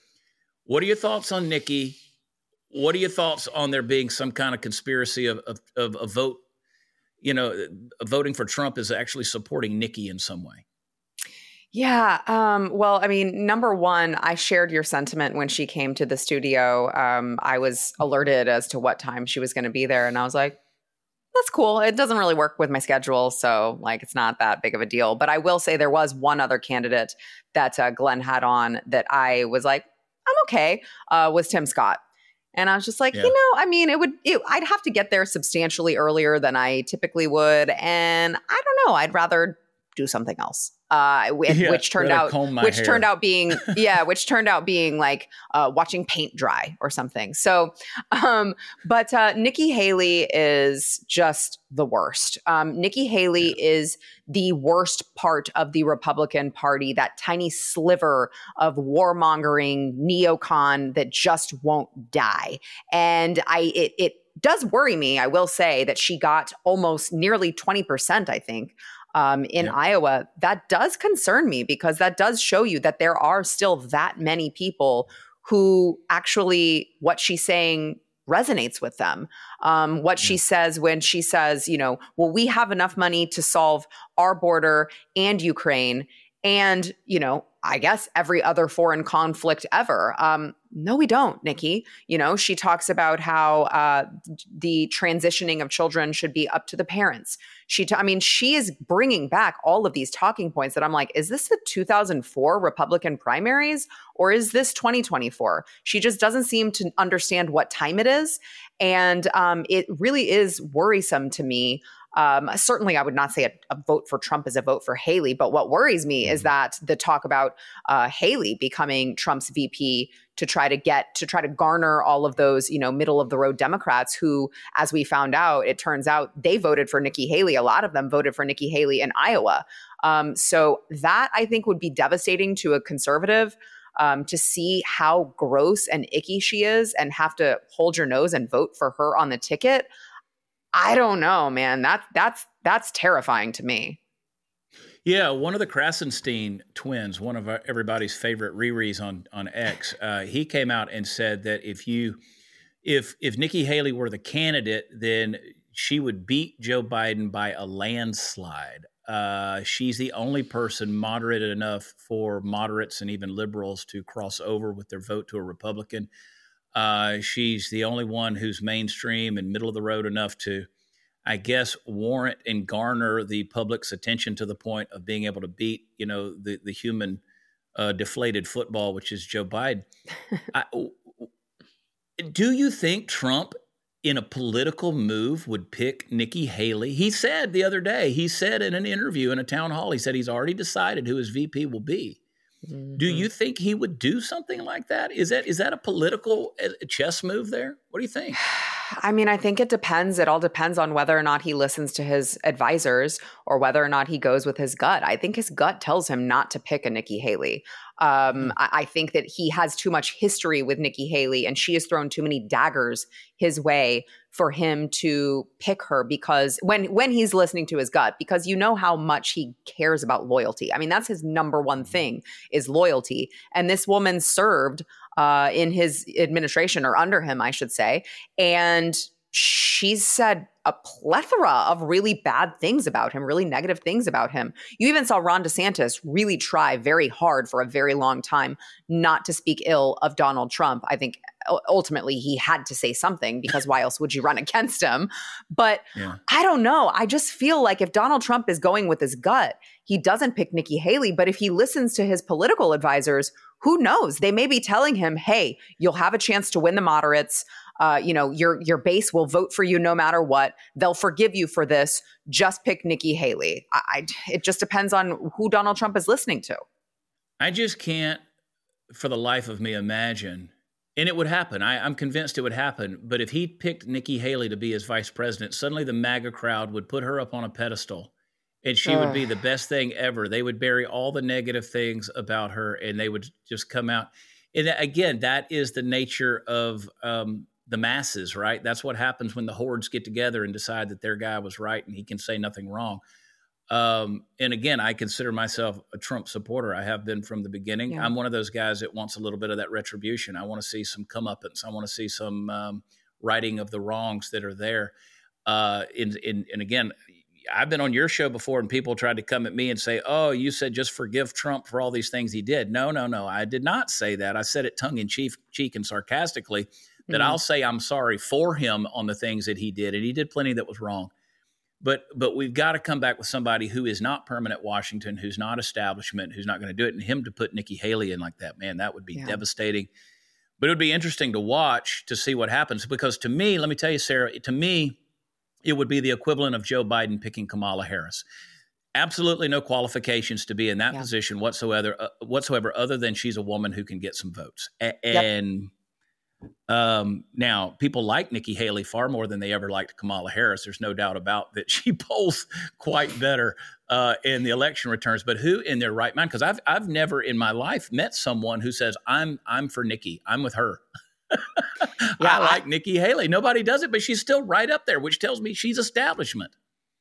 S1: What are your thoughts on Nikki? What are your thoughts on there being some kind of conspiracy of, of, of a vote you know, voting for Trump is actually supporting Nikki in some way.
S2: Yeah. Um, well, I mean, number one, I shared your sentiment when she came to the studio. Um, I was alerted as to what time she was going to be there, and I was like, that's cool. It doesn't really work with my schedule, so like it's not that big of a deal. But I will say there was one other candidate that uh, Glenn had on that I was like, I'm okay. Uh, was Tim Scott. And I was just like, yeah. you know, I mean, it would, it, I'd have to get there substantially earlier than I typically would. And I don't know, I'd rather do something else uh, yeah, which turned out which hair. turned out being yeah, which turned out being like uh, watching paint dry or something. So, um, but uh, Nikki Haley is just the worst. Um, Nikki Haley yeah. is the worst part of the Republican Party. That tiny sliver of warmongering neocon that just won't die. And I it it does worry me. I will say that she got almost nearly twenty percent. I think um, in yeah. Iowa, that does concern me because that does show you that there are still that many people who actually what she's saying resonates with them. Um, what yeah. she says when she says, you know, well, we have enough money to solve our border and Ukraine and, you know, I guess every other foreign conflict ever. Um, no, we don't, Nikki. You know, she talks about how uh, the transitioning of children should be up to the parents. She, t- I mean, she is bringing back all of these talking points that I'm like, is this the 2004 Republican primaries or is this 2024? She just doesn't seem to understand what time it is, and um, it really is worrisome to me um, certainly, I would not say a, a, vote for Trump is a vote for Haley. But what worries me mm-hmm. is that the talk about uh, Haley becoming Trump's VP to try to get to try to garner all of those you know middle of the road Democrats who, as we found out, it turns out they voted for Nikki Haley. A lot of them voted for Nikki Haley in Iowa. Um, so that I think would be devastating to a conservative. um, to see how gross and icky she is and have to hold your nose and vote for her on the ticket. I don't know, man. That that's that's terrifying to me.
S1: Yeah, one of the Krassenstein twins, one of our, everybody's favorite Riri's on on X, uh, he came out and said that if you if if Nikki Haley were the candidate, then she would beat Joe Biden by a landslide. Uh, she's the only person moderate enough for moderates and even liberals to cross over with their vote to a Republican. Uh, she's the only one who's mainstream and middle of the road enough to I guess, warrant and garner the public's attention to the point of being able to beat, you know, the the human uh, deflated football, which is Joe Biden. I, do you think Trump, in a political move, would pick Nikki Haley? He said the other day, he said in an interview in a town hall, he said he's already decided who his VP will be. Mm-hmm. Do you think he would do something like that? Is that is that a political uh, chess move there? What do you think?
S2: I mean, I think it depends. It all depends on whether or not he listens to his advisors or whether or not he goes with his gut. I think his gut tells him not to pick a Nikki Haley. Um, mm. I, I, think that he has too much history with Nikki Haley and she has thrown too many daggers his way for him to pick her because when when he's listening to his gut because you know how much he cares about loyalty. I mean that's his number one hmm. thing is loyalty. And this woman served uh, in his administration or under him, I should say. And she's said a plethora of really bad things about him, really negative things about him. You even saw Ron DeSantis really try very hard for a very long time not to speak ill of Donald Trump. I think uh, ultimately he had to say something because why else would you run against him? But yeah. I don't know. I just feel like if Donald Trump is going with his gut, he doesn't pick Nikki Haley. But if he listens to his political advisors, who knows? They may be telling him, "Hey, you'll have a chance to win the moderates. Uh, you know, your your base will vote for you no matter what. They'll forgive you for this. Just pick Nikki Haley." I, I, it just depends on who Donald Trump is listening to.
S1: I just can't, for the life of me, imagine. And it would happen. I, I'm convinced it would happen. But if he picked Nikki Haley to be his vice president, suddenly the MAGA crowd would put her up on a pedestal and she would be the best thing ever. They would bury all the negative things about her, and they would just come out. And again, that is the nature of um, the masses, right? That's what happens when the hordes get together and decide that their guy was right and he can say nothing wrong. Um, and again, I consider myself a Trump supporter. I have been from the beginning. Yeah. I'm one of those guys that wants a little bit of that retribution. I want to see some comeuppance. I want to see some um, righting of the wrongs that are there. Uh, in, in, and again, I've been on your show before and people tried to come at me and say, "Oh, you said just forgive Trump for all these things he did." No, no, no. I did not say that. I said it tongue in cheek, cheek and sarcastically that mm-hmm. I'll say I'm sorry for him on the things that he did and he did plenty that was wrong. But but we've got to come back with somebody who is not permanent Washington, who's not establishment, who's not going to do it and him to put Nikki Haley in like that, man, that would be yeah. devastating. But it would be interesting to watch to see what happens because to me, let me tell you Sara, to me it would be the equivalent of Joe Biden picking Kamala Harris. Absolutely no qualifications to be in that yeah. position whatsoever, uh, whatsoever, other than she's a woman who can get some votes. A- and um, now, people like Nikki Haley far more than they ever liked Kamala Harris. There's no doubt about that. She polls quite better uh, in the election returns. But who in their right mind? Because I've I've never in my life met someone who says I'm I'm for Nikki. I'm with her. yeah, I like I, Nikki Haley. Nobody does it, but she's still right up there, which tells me she's establishment.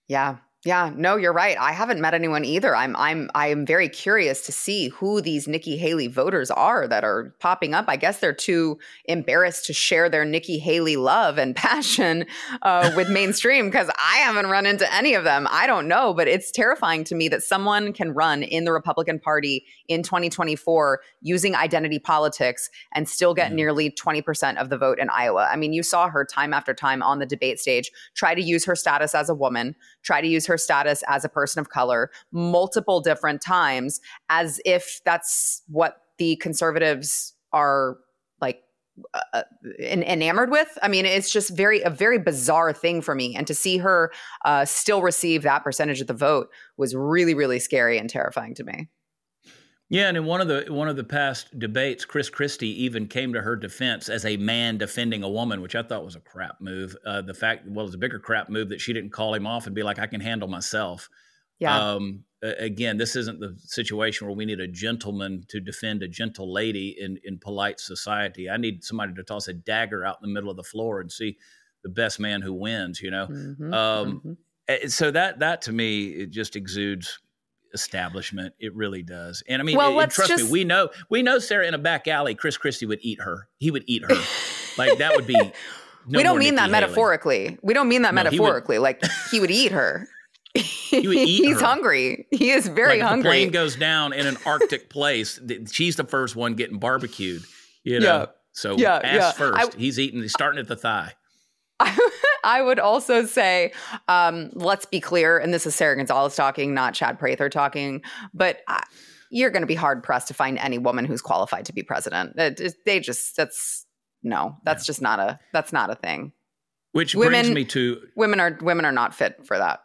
S2: Yeah, yeah, no, you're right. I haven't met anyone either. I'm I'm I am very curious to see who these Nikki Haley voters are that are popping up. I guess they're too embarrassed to share their Nikki Haley love and passion uh, with mainstream because I haven't run into any of them. I don't know, but it's terrifying to me that someone can run in the Republican Party in 2024 using identity politics and still get mm. nearly 20% of the vote in Iowa. I mean, you saw her time after time on the debate stage try to use her status as a woman, try to use her status as a person of color multiple different times as if that's what the conservatives are like uh, uh enamored with. I mean, it's just very a very bizarre thing for me, and to see her uh, still receive that percentage of the vote was really, really scary and terrifying to me.
S1: Yeah, and in one of the one of the past debates, Chris Christie even came to her defense as a man defending a woman, which I thought was a crap move. Uh, the fact, well, it was a bigger crap move that she didn't call him off and be like, "I can handle myself."
S2: Yeah.
S1: Um, again, this isn't the situation where we need a gentleman to defend a gentle lady in in polite society. I need somebody to toss a dagger out in the middle of the floor and see the best man who wins. You know,
S2: Mhm,
S1: um,
S2: mhm.
S1: eh, so that that to me it just exudes establishment. It really does. And I mean,
S2: Well,
S1: it- trust
S2: just-
S1: me, we know we know Sara in a back alley. Chris Christie would eat her. He would eat her. like that would be. no
S2: we don't mean
S1: Nikki
S2: that
S1: Haley.
S2: metaphorically. We don't mean that
S1: No, he would-
S2: metaphorically. like he would eat her.
S1: would eat
S2: He's
S1: her.
S2: hungry. He is very
S1: like
S2: hungry.
S1: The plane goes down in an Arctic place. She's the first one getting barbecued. You know.
S2: Yeah.
S1: So
S2: Yeah,
S1: ass
S2: yeah.
S1: first.
S2: I-
S1: he's eating. He's starting at the thigh.
S2: I would also say, um, let's be clear, and this is Sara Gonzales talking, not Chad Prather talking, but uh, you're going to be hard pressed to find any woman who's qualified to be president. It- it- they just, that's, no, that's just not a, that's not a thing.
S1: Which brings me to
S2: Women are, women are not fit for that.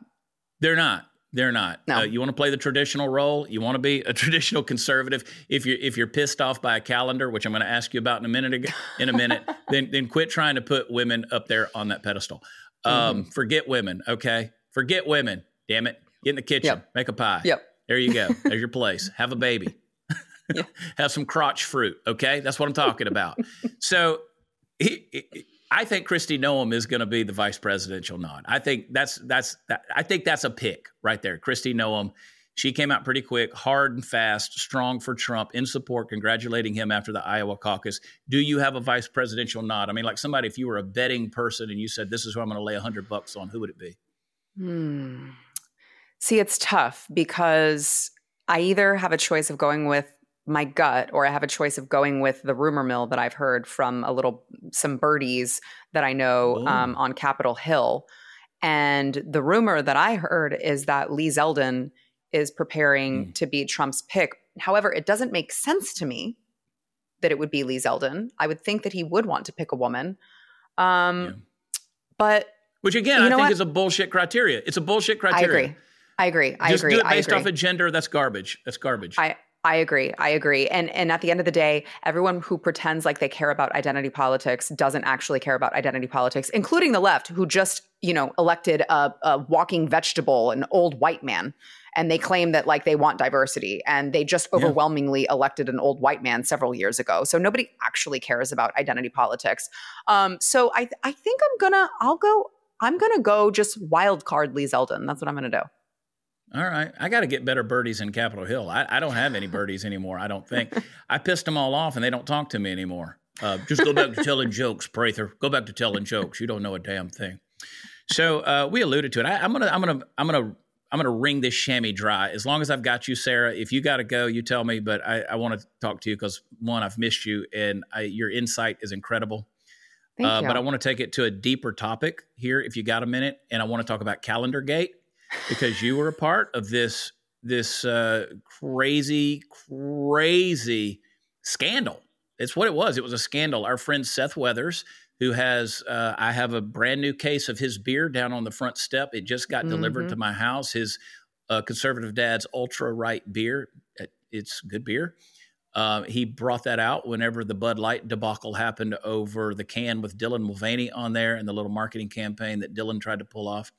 S1: They're not. They're not.
S2: No.
S1: Uh, you want to play the traditional role. You want to be a traditional conservative. If you're if you're pissed off by a calendar, which I'm going to ask you about in a minute, ag- in a minute, then then quit trying to put women up there on that pedestal. Um,
S2: Mm-hmm.
S1: Forget women. Okay, forget women. Damn it. Get in the kitchen.
S2: Yep.
S1: Make a pie.
S2: Yep.
S1: There you go. There's your place. Have a baby. Have some crotch fruit. Okay, that's what I'm talking about. so, he, he- I think Kristi Noem is going to be the vice presidential nod. I think that's that's that, I think that's a pick right there. Kristi Noem. She came out pretty quick, hard and fast, strong for Trump, in support, congratulating him after the Iowa caucus. Do you have a vice presidential nod? I mean, like somebody, if you were a betting person and you said, "This is who I'm going to lay hundred bucks on," who would it be?
S2: Hmm. See, it's tough because I either have a choice of going with my gut or I have a choice of going with the rumor mill that I've heard from a little some birdies that I know um, on Capitol Hill. And the rumor that I heard is that Lee Zeldin is preparing
S1: Hmm.
S2: to be Trump's pick. However, it doesn't make sense to me that it would be Lee Zeldin. I would think that he would want to pick a woman. Um,
S1: Yeah.
S2: But
S1: Which again, I think
S2: what?
S1: is a bullshit criteria. It's a bullshit criteria.
S2: I agree. I agree. I
S1: Just
S2: agree.
S1: do it based off of gender. That's garbage. That's garbage.
S2: I I agree. I agree. And and at the end of the day, everyone who pretends like they care about identity politics doesn't actually care about identity politics, including the left, who just you know elected a, a walking vegetable, an old white man, and they claim that like they want diversity, and they just
S1: Yeah.
S2: overwhelmingly elected an old white man several years ago. So nobody actually cares about identity politics. Um, so I I think I'm gonna I'll go. I'm gonna go just wild card Lee Zeldin. That's what I'm gonna do.
S1: All right. I got to get better birdies in Capitol Hill. I, I don't have any birdies anymore, I don't think. I pissed them all off and they don't talk to me anymore. Uh, just go back to telling jokes, Prather. Go back to telling jokes. You don't know a damn thing. So uh, we alluded to it. I, I'm gonna, I'm gonna, I'm gonna, I'm gonna wring this chamois dry. As long as I've got you, Sara. If you got to go, you tell me. But I, I want to talk to you because one, I've missed you, and I, your insight is incredible.
S2: Thank
S1: Uh,
S2: you.
S1: but I want to take it to a deeper topic here, if you got a minute, and I want to talk about Calendar Gate because you were a part of this this uh, crazy, crazy scandal. It's what it was. It was a scandal. Our friend Seth Weathers, who has, uh, I have a brand new case of his beer down on the front step. It just got delivered
S2: Mhm.
S1: to my house. His uh, conservative dad's ultra right beer. It's good beer. Uh, he brought that out whenever the Bud Light debacle happened over the can with Dylan Mulvaney on there and the little marketing campaign that Dylan tried to pull off.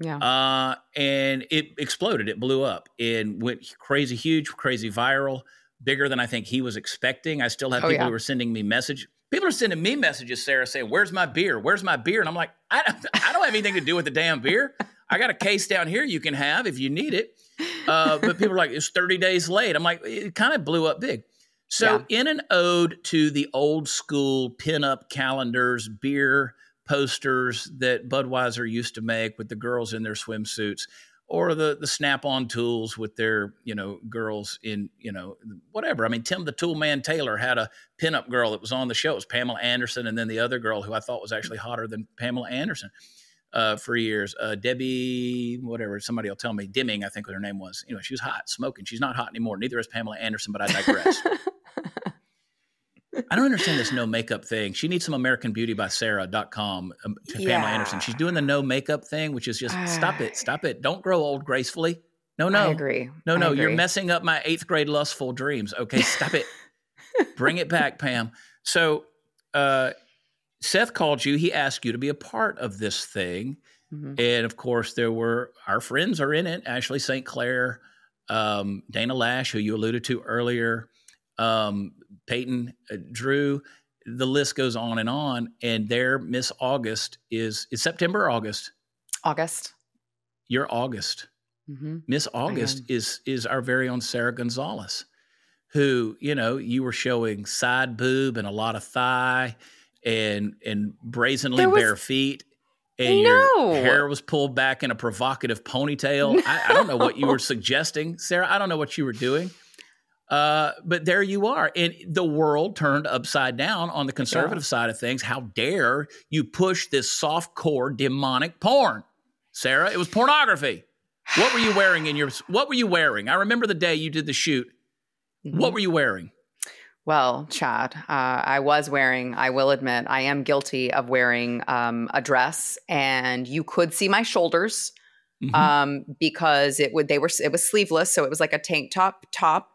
S2: Yeah.
S1: Uh, and it exploded. It blew up and went crazy, huge, crazy viral, bigger than I think he was expecting. I still have
S2: Oh,
S1: people
S2: yeah.
S1: who are sending me message. People are sending me messages, Sara, saying, "Where's my beer? Where's my beer?" And I'm like, I don't, I don't have anything to do with the damn beer. I got a case down here you can have if you need it. Uh, but people are like, it's 30 days late. I'm like, it kind of blew up big. So, in an ode to the old school pinup calendars, beer posters that Budweiser used to make with the girls in their swimsuits, or the the snap-on tools with their you know girls in you know whatever. I mean, Tim the Tool Man Taylor had a pinup girl that was on the show. It was Pamela Anderson, and then the other girl who I thought was actually hotter than Pamela Anderson uh, for years. Uh, Debbie, whatever, somebody will tell me. Dimming, I think what her name was. Anyway, she was hot, smoking. She's not hot anymore. Neither is Pamela Anderson, but I digress. I don't understand this no makeup thing. She needs some American Beauty by Sara.com um, to Pamela
S2: Yeah.
S1: Anderson. She's doing the no makeup thing, which is just stop it, stop it. Don't grow old gracefully. No, no.
S2: I agree.
S1: No, no, you're messing up my eighth grade lustful dreams. Okay, stop it. Bring it back, Pam. So, uh, Seth called you. He asked you to be a part of this thing.
S2: Mhm.
S1: And of course, there were our friends are in it Ashley St. Clair, um, Dana Loesch, who you alluded to earlier, um, Peyton uh, Drew. The list goes on and on. And their Miss August is is September or August.
S2: August.
S1: You're August.
S2: Mm-hmm.
S1: Miss August is is our very own Sara Gonzales, who you know you were showing side boob and a lot of thigh, and and brazenly
S2: was-
S1: bare feet, and
S2: No.
S1: your hair was pulled back in a provocative ponytail. I, I don't know what you were suggesting, Sara. I don't know what you were doing. Uh, but there you are. And the world turned upside down on the conservative side of things. How dare you push this soft core demonic porn? Sara, it was pornography. What were you wearing in your what were you wearing? I remember the day you did the shoot.
S2: Mm-hmm.
S1: What were you wearing?
S2: Well, Chad, uh, I was wearing, I will admit, I am guilty of wearing um, a dress, and you could see my shoulders
S1: Mhm.
S2: um, because it would they were it was sleeveless, so it was like a tank top top.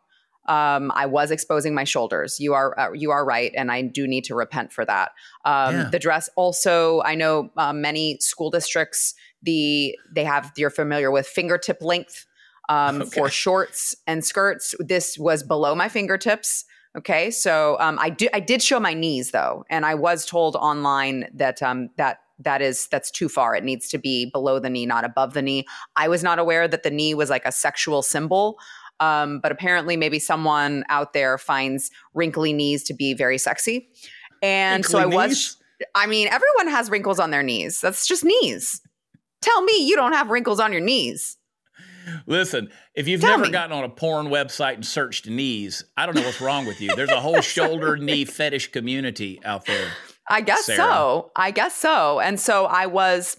S2: Um, I was exposing my shoulders. You are uh, you are right, and I do need to repent for that. Um,
S1: Yeah.
S2: The dress also, I know uh, many school districts the they have you're familiar with fingertip length um,
S1: Okay.
S2: for shorts and skirts. This was below my fingertips. Okay, so um, I did I did show my knees though, and I was told online that um, that that is that's too far. It needs to be below the knee, not above the knee. I was not aware that the knee was like a sexual symbol, um, but apparently maybe someone out there finds wrinkly knees to be very sexy, and so I was.
S1: knees?
S2: I mean, everyone has wrinkles on their knees. That's just knees. Tell me you don't have wrinkles on your knees.
S1: Listen, if you've
S2: Tell
S1: never
S2: me.
S1: gotten on a porn website and searched knees, I don't know what's wrong with you. There's a whole shoulder knee fetish community out there.
S2: I guess
S1: Sara.
S2: so. I guess so. And so I was,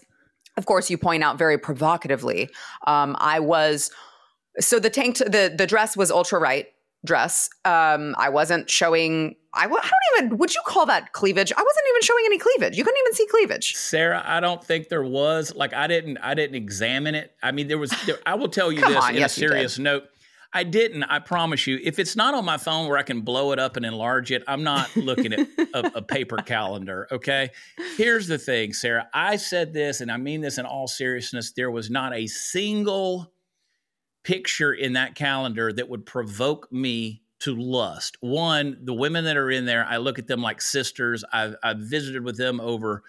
S2: of course, you point out very provocatively. Um, I was, so the tank, the the dress was ultra right dress. Um, I wasn't showing. I, I don't even. Would you call that cleavage? I wasn't even showing any cleavage. You couldn't even see cleavage.
S1: Sara, I don't think there was like I didn't I didn't examine it. I mean, there was. There, I will tell you this
S2: on,
S1: in
S2: yes,
S1: a serious note. I didn't. I promise you. If it's not on my phone where I can blow it up and enlarge it, I'm not looking at a, a paper calendar. Okay. Here's the thing, Sara. I said this, and I mean this in all seriousness. There was not a single picture in that calendar that would provoke me to lust. One, the women that are in there, I look at them like sisters. I've, I've visited with them over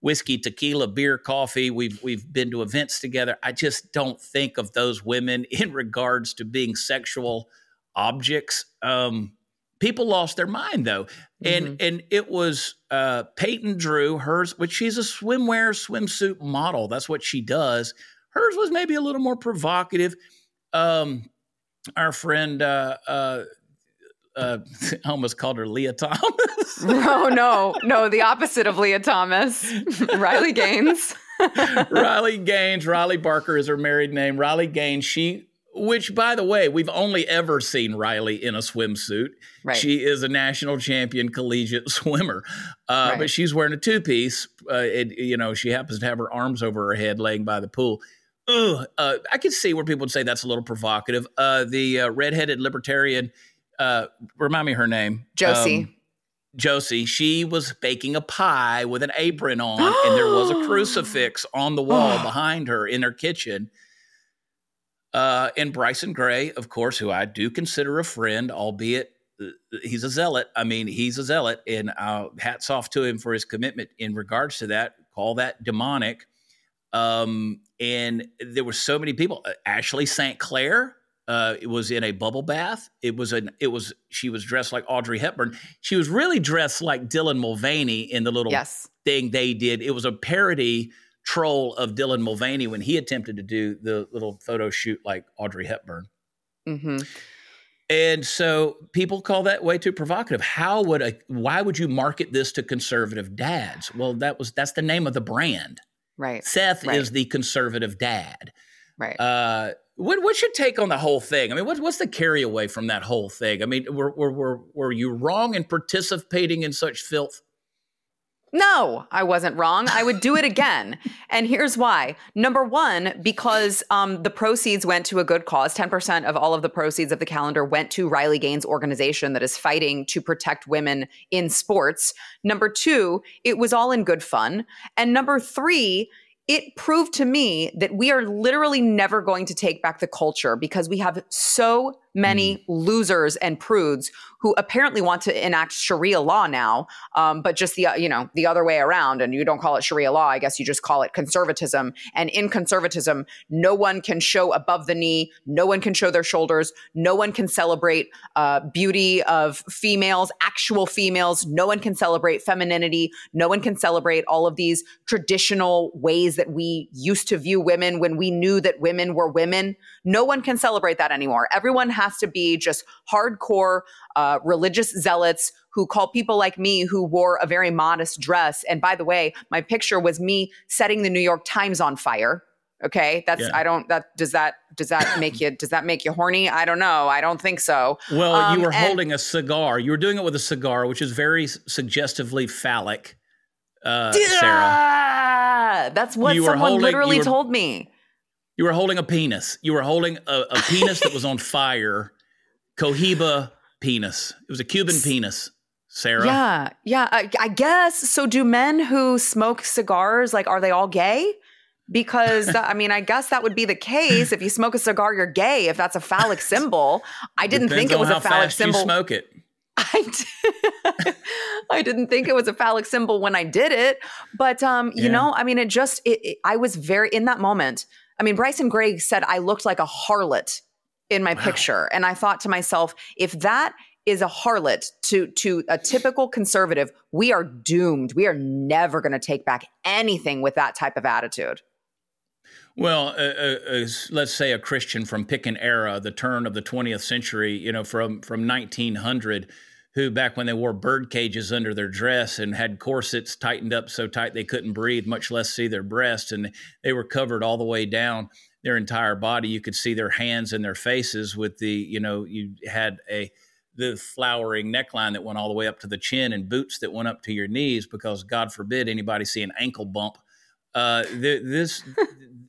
S1: whiskey, tequila, beer, coffee. We've we've been to events together. I just don't think of those women in regards to being sexual objects. Um, people lost their mind though, and and it was uh, Peyton Drew, hers, which she's a swimwear swimsuit model. That's what she does. Hers was maybe a little more provocative. Um, our friend. Uh, uh, uh, I almost called her Lia Thomas.
S2: oh no, no, the opposite of Lia Thomas, Riley Gaines.
S1: Riley Gaines, Riley Barker is her married name. Riley Gaines, she, which by the way, we've only ever seen Riley in a swimsuit.
S2: Right.
S1: She is a national champion collegiate swimmer, uh,
S2: Right.
S1: but she's wearing a two piece. Uh, it, you know, she happens to have her arms over her head laying by the pool. Ugh, uh, I could see where people would say that's a little provocative. Uh, the uh, redheaded libertarian, uh, remind me her name,
S2: Josie.
S1: Um, Josie, she was baking a pie with an apron on, and there was a crucifix on the wall behind her in her kitchen. Uh, and Bryson Gray, of course, who I do consider a friend, albeit uh, he's a zealot. I mean, he's a zealot, and uh, hats off to him for his commitment in regards to that. Call that demonic. Um, and there were so many people. Uh, Ashley St. Clair uh, was in a bubble bath. It was an. It was she was dressed like Audrey Hepburn. She was really dressed like Dylan Mulvaney in the little
S2: Yes.
S1: thing they did. It was a parody troll of Dylan Mulvaney when he attempted to do the little photo shoot like Audrey Hepburn.
S2: hmm
S1: And so people call that way too provocative. How would a why would you market this to conservative dads? Well, that was that's the name of the brand.
S2: Right.
S1: Seth
S2: Right.
S1: is the conservative dad.
S2: Right.
S1: Uh, what what's your take on the whole thing? I mean, what, what's the carry away from that whole thing? I mean, were, were were were you wrong in participating in such filth?
S2: No, I wasn't wrong. I would do it again. and here's why. Number one, because um, the proceeds went to a good cause. 10% of all of the proceeds of the calendar went to Riley Gaines' organization that is fighting to protect women in sports. Number two, it was all in good fun. And number three, it proved to me that we are literally never going to take back the culture because we have so many mm. losers and prudes who apparently want to enact Sharia law now, um, but just the you know the other way around. And you don't call it Sharia law, I guess you just call it conservatism. And in conservatism, no one can show above the knee, no one can show their shoulders, no one can celebrate uh, beauty of females, actual females. No one can celebrate femininity. No one can celebrate all of these traditional ways that we used to view women when we knew that women were women. No one can celebrate that anymore. Everyone has to be just hardcore uh, religious zealots who call people like me who wore a very modest dress. And by the way, my picture was me setting the New York Times on fire. Okay, that's yeah. I don't that does that does that make you does that make you horny? I don't know. I don't think so.
S1: Well, um, you were and, holding a cigar. You were doing it with a cigar, which is very suggestively phallic. Uh, Sara,
S2: that's what someone holding, literally were, told me.
S1: You were holding a penis. You were holding a, a penis that was on fire. Cohiba penis. It was a Cuban penis. Sara.
S2: Yeah, yeah. I, I guess so. Do men who smoke cigars like are they all gay? because I mean, I guess that would be the case. If you smoke a cigar, you're gay. If that's a phallic symbol, I didn't
S1: Depends
S2: think it was
S1: a
S2: phallic symbol.
S1: smoke it.
S2: I, did, I didn't think it was a phallic symbol when I did it, but um, you yeah. know, I mean, it just it, it, I was very in that moment. I mean, Bryson Gray said I looked like a harlot in my wow. picture, and I thought to myself, if that is a harlot to to a typical conservative, we are doomed. We are never going to take back anything with that type of attitude.
S1: Well, uh, uh, uh, let's say a Christian from pick an era, the turn of the 20th century, you know, from from 1900, who back when they wore bird cages under their dress and had corsets tightened up so tight they couldn't breathe, much less see their breasts, and they were covered all the way down their entire body. You could see their hands and their faces with the, you know, you had a the flowering neckline that went all the way up to the chin and boots that went up to your knees because God forbid anybody see an ankle bump uh, this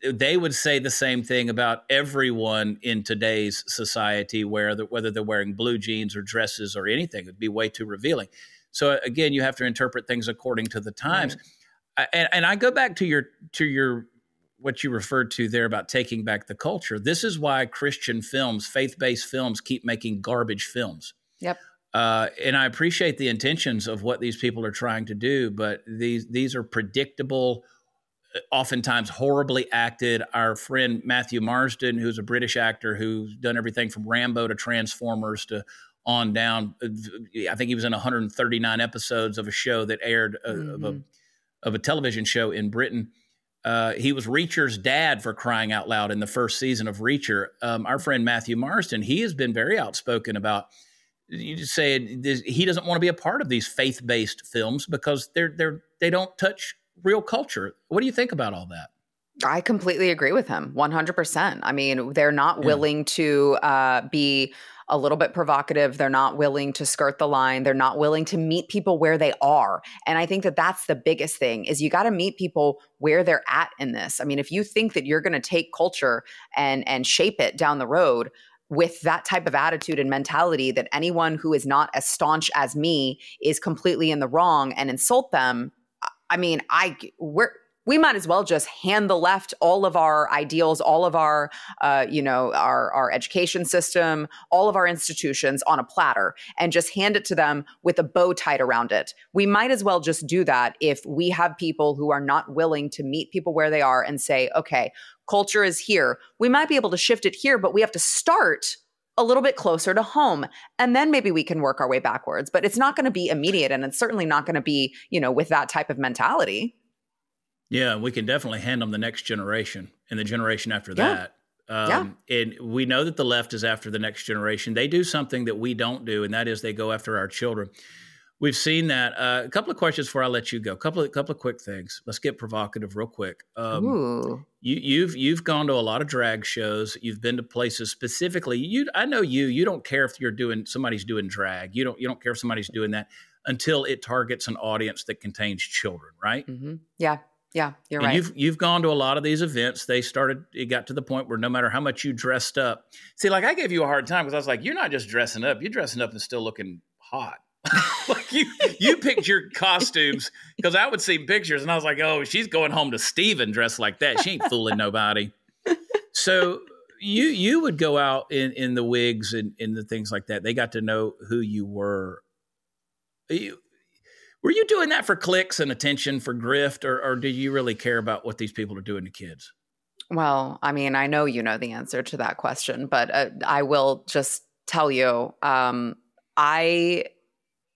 S1: they would say the same thing about everyone in today's society, where the, whether they're wearing blue jeans or dresses or anything, it'd be way too revealing. So again, you have to interpret things according to the times. Right. I, and, and I go back to your to your what you referred to there about taking back the culture. This is why Christian films, faith based films, keep making garbage films.
S2: Yep.
S1: Uh, and I appreciate the intentions of what these people are trying to do, but these these are predictable oftentimes horribly acted. Our friend Matthew Marsden, who's a British actor who's done everything from Rambo to Transformers to on down. I think he was in 139 episodes of a show that aired uh, mm-hmm. of, a, of a television show in Britain. Uh, he was Reacher's dad for crying out loud in the first season of Reacher. Um, our friend Matthew Marsden, he has been very outspoken about you just say he doesn't want to be a part of these faith-based films because they're they're they don't touch real culture. What do you think about all that?
S2: I completely agree with him 100%. I mean, they're not yeah. willing to uh, be a little bit provocative. They're not willing to skirt the line. They're not willing to meet people where they are. And I think that that's the biggest thing is you got to meet people where they're at in this. I mean, if you think that you're going to take culture and and shape it down the road, with that type of attitude and mentality that anyone who is not as staunch as me is completely in the wrong and insult them I mean, I we're we might as well just hand the left all of our ideals, all of our, uh, you know, our our education system, all of our institutions on a platter, and just hand it to them with a bow tied around it. We might as well just do that if we have people who are not willing to meet people where they are and say, okay, culture is here. We might be able to shift it here, but we have to start a little bit closer to home and then maybe we can work our way backwards but it's not going to be immediate and it's certainly not going to be you know with that type of mentality
S1: yeah we can definitely hand them the next generation and the generation after yeah. that um, yeah. and we know that the left is after the next generation they do something that we don't do and that is they go after our children We've seen that. Uh, a couple of questions before I let you go. A couple of couple of quick things. Let's get provocative real quick. Um, you, you've you've gone to a lot of drag shows. You've been to places specifically. You, I know you. You don't care if you're doing somebody's doing drag. You don't you don't care if somebody's doing that until it targets an audience that contains children, right?
S2: Mm-hmm. Yeah. Yeah, you're
S1: and
S2: right.
S1: You've you've gone to a lot of these events. They started. It got to the point where no matter how much you dressed up, see, like I gave you a hard time because I was like, you're not just dressing up. You're dressing up and still looking hot. like you, you picked your costumes because I would see pictures and I was like, oh, she's going home to Steven dressed like that. She ain't fooling nobody. So you you would go out in in the wigs and in the things like that. They got to know who you were. You, were you doing that for clicks and attention for grift, or, or do you really care about what these people are doing to kids?
S2: Well, I mean, I know you know the answer to that question, but uh, I will just tell you um, I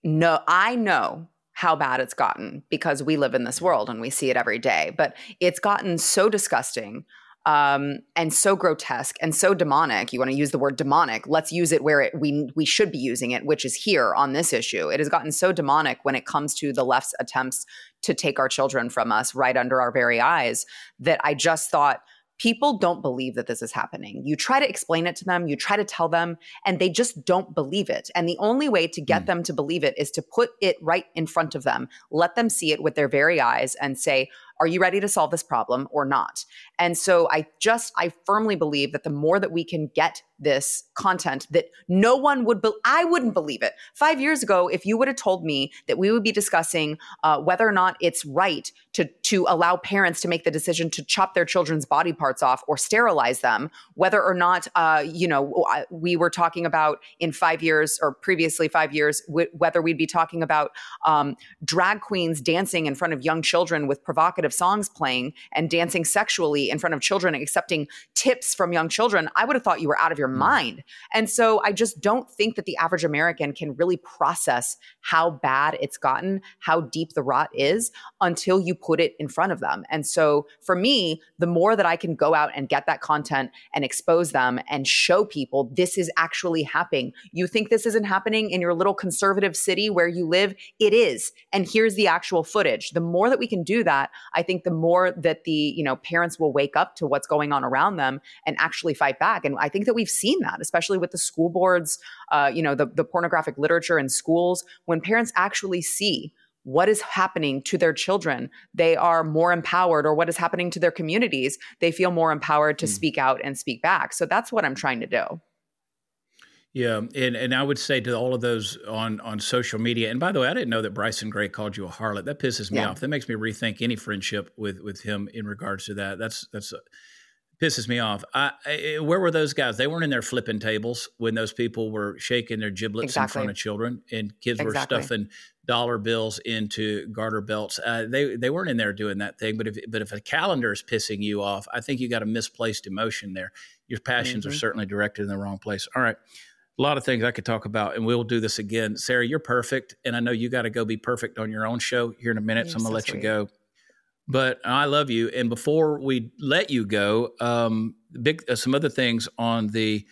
S2: know I know how bad it's gotten because we live in this world and we see it every day. But it's gotten so disgusting um, and so grotesque and so demonic. You want to use the word demonic? Let's use it where it, we we should be using it, which is here on this issue. It has gotten so demonic when it comes to the left's attempts to take our children from us right under our very eyes that I just thought people don't believe that this is happening. You try to explain it to them, you try to tell them, and they just don't believe it. And the only way to get mm. them to believe it is to put it right in front of them, let them see it with their very eyes, and say, are you ready to solve this problem or not? And so I just, I firmly believe that the more that we can get this content that no one would, be- I wouldn't believe it. Five years ago, if you would have told me that we would be discussing uh, whether or not it's right to, to allow parents to make the decision to chop their children's body parts off or sterilize them, whether or not, uh, you know, we were talking about in five years or previously five years, w- whether we'd be talking about um, drag queens dancing in front of young children with provocative songs playing and dancing sexually in front of children, accepting tips from young children, I would have thought you were out of your mm. mind. And so I just don't think that the average American can really process how bad it's gotten, how deep the rot is until you put it in front of them. And so for me, the more that I can go out and get that content and expose them and show people this is actually happening. You think this isn't happening in your little conservative city where you live? It is. And here's the actual footage. The more that we can do that, I think the more that the, you know, parents will wake up to what's going on around them and actually fight back. And I think that we've seen that, especially with the school boards, uh, you know, the, the pornographic literature in schools, when parents actually see what is happening to their children they are more empowered or what is happening to their communities they feel more empowered to mm. speak out and speak back so that's what i'm trying to do
S1: yeah, and and I would say to all of those on on social media. And by the way, I didn't know that Bryson Gray called you a harlot. That pisses me yeah. off. That makes me rethink any friendship with with him in regards to that. That's that's uh, pisses me off. I, I, where were those guys? They weren't in there flipping tables when those people were shaking their giblets exactly. in front of children and kids exactly. were stuffing dollar bills into garter belts. Uh, they they weren't in there doing that thing. But if but if a calendar is pissing you off, I think you got a misplaced emotion there. Your passions mm-hmm. are certainly directed in the wrong place. All right a lot of things I could talk about, and we'll do this again. Sara, you're perfect, and I know you got to go be perfect on your own show here in a minute, you're so I'm gonna so let sweet. you go. But I love you, and before we let you go, um, big uh, some other things on the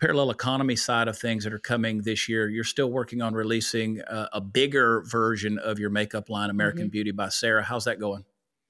S1: parallel economy side of things that are coming this year. You're still working on releasing uh, a bigger version of your makeup line, American mm-hmm. Beauty by Sara. How's that going?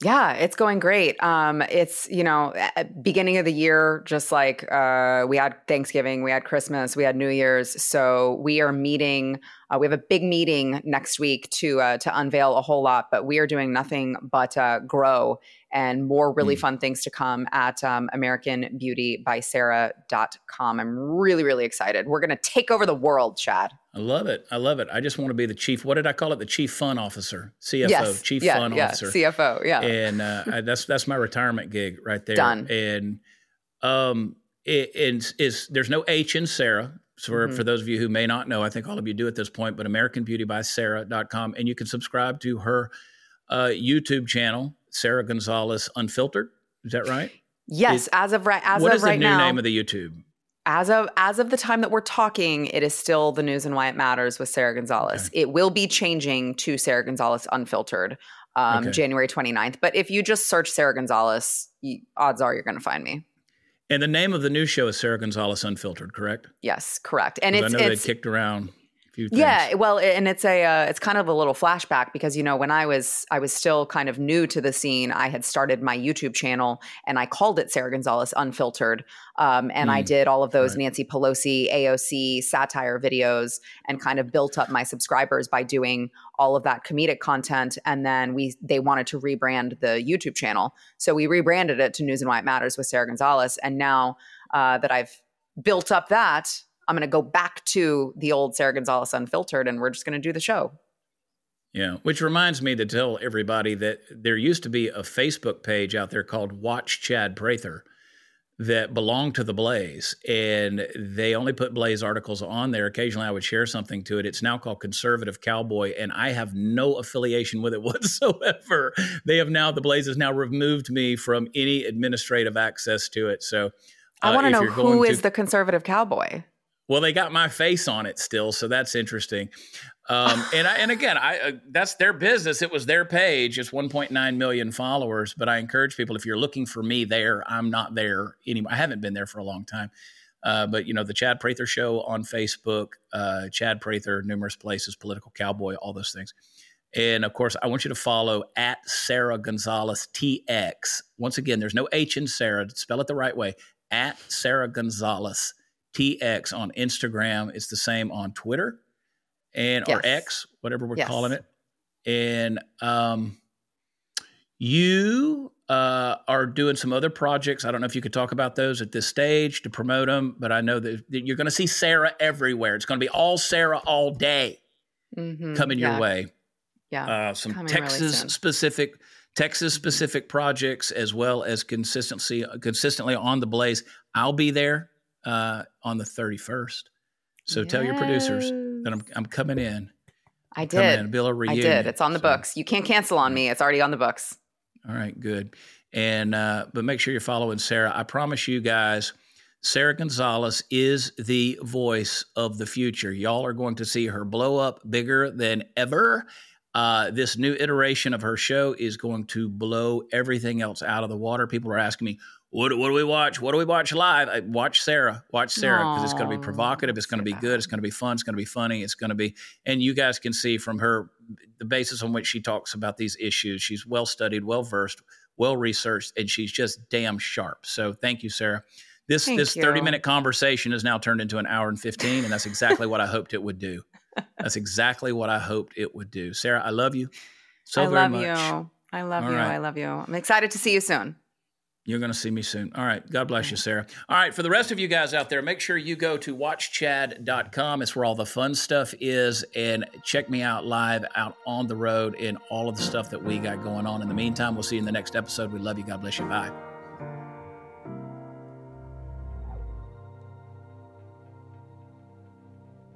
S2: Yeah, it's going great. Um, it's you know, beginning of the year, just like uh, we had Thanksgiving, we had Christmas, we had New Year's. So we are meeting. Uh, we have a big meeting next week to uh, to unveil a whole lot, but we are doing nothing but uh, grow and more really mm. fun things to come at um, AmericanBeautyBySara.com. I'm really, really excited. We're going to take over the world, Chad.
S1: I love it. I love it. I just want to be the chief. What did I call it? The chief fun officer, CFO, yes. chief
S2: yeah,
S1: fun
S2: yeah.
S1: officer,
S2: CFO. Yeah,
S1: and uh, I, that's that's my retirement gig right there.
S2: Done.
S1: And um, it, it's, it's there's no H in Sara. So for, mm-hmm. for those of you who may not know, I think all of you do at this point, but AmericanBeautyBySara.com, and you can subscribe to her uh, YouTube channel, Sara Gonzales Unfiltered. Is that right?
S2: Yes, as of right as
S1: of
S2: right now. What is
S1: the
S2: new now,
S1: name of the YouTube?
S2: As of as of the time that we're talking, it is still the news and why it matters with Sara Gonzales. Okay. It will be changing to Sara Gonzales Unfiltered um, okay. January 29th. But if you just search Sara Gonzales, you, odds are you're going to find me.
S1: And the name of the new show is Sara Gonzales Unfiltered, correct?
S2: Yes, correct. And it's
S1: I know
S2: it's,
S1: they kicked around
S2: few things. Yeah, well, and it's a uh, it's kind of a little flashback because you know when I was I was still kind of new to the scene, I had started my YouTube channel and I called it Sara Gonzales Unfiltered, um, and mm, I did all of those right. Nancy Pelosi AOC satire videos and kind of built up my subscribers by doing all of that comedic content, and then we they wanted to rebrand the YouTube channel, so we rebranded it to News and Why It Matters with Sara Gonzales, and now uh, that I've built up that I'm going to go back to the old Sara Gonzales Unfiltered and we're just going to do the show.
S1: Yeah, which reminds me to tell everybody that there used to be a Facebook page out there called Watch Chad Prather that belonged to the Blaze, and they only put Blaze articles on there. Occasionally, I would share something to it. It's now called Conservative Cowboy, and I have no affiliation with it whatsoever. They have now the Blaze has now removed me from any administrative access to it. So,
S2: I
S1: uh,
S2: want to know who is
S1: to-
S2: the conservative cowboy.
S1: Well, they got my face on it still, so that's interesting. Um, and I, and again, I uh, that's their business. It was their page. It's 1.9 million followers. But I encourage people if you're looking for me there, I'm not there anymore. I haven't been there for a long time. Uh, but you know, the Chad Prather Show on Facebook, uh, Chad Prather, numerous places, Political Cowboy, all those things. And of course, I want you to follow at Sara Gonzales TX. Once again, there's no H in Sara. Spell it the right way. At Sara Gonzales TX on Instagram. It's the same on Twitter and or X, whatever we're
S2: Yes.
S1: calling it. And um, you uh, are doing some other projects. I don't know if you could talk about those at this stage to promote them, but I know that, that you're going to see Sara everywhere. It's going to be all Sara all day
S2: Mhm.
S1: coming
S2: yeah,
S1: your way
S2: Yeah.
S1: uh, some
S2: coming
S1: Texas
S2: soon.
S1: specific Texas specific projects as well as consistency consistently on the blaze. I'll be there uh, on the 31st. So tell your producers that I'm I'm coming in.
S2: I did.
S1: in, Bill a
S2: I did. It's on the
S1: So,
S2: books. You can't cancel on me. It's already on the books.
S1: All right, good. And uh, but make sure you're following Sara. I promise you guys, Sara Gonzales is the voice of the future. Y'all are going to see her blow up bigger than ever. Uh, this new iteration of her show is going to blow everything else out of the water. People are asking me, what, what do we watch? What do we watch live? I, watch Sara. Watch Sara because it's going to be provocative. It's going to be good. It's going to be fun. It's going to be funny. It's going to be, and you guys can see from her the basis on which she talks about these issues. She's well studied, well versed, well researched, and she's just damn sharp. So thank you, Sara. This
S2: Thank
S1: this
S2: you.
S1: 30 minute conversation has now turned into an hour and 15, and that's exactly what I hoped it would do. That's exactly what I hoped it would do. Sara, I love you so
S2: I
S1: very
S2: love
S1: much.
S2: you. I love
S1: All
S2: you.
S1: right.
S2: I love you. I'm excited to see you soon.
S1: You're going to see me soon. All right. God bless you, Sara. All right. For the rest of you guys out there, make sure you go to watchchad.com. It's where all the fun stuff is. And check me out live out on the road and all of the stuff that we got going on. In the meantime, we'll see you in the next episode. We love you. God bless you. Bye.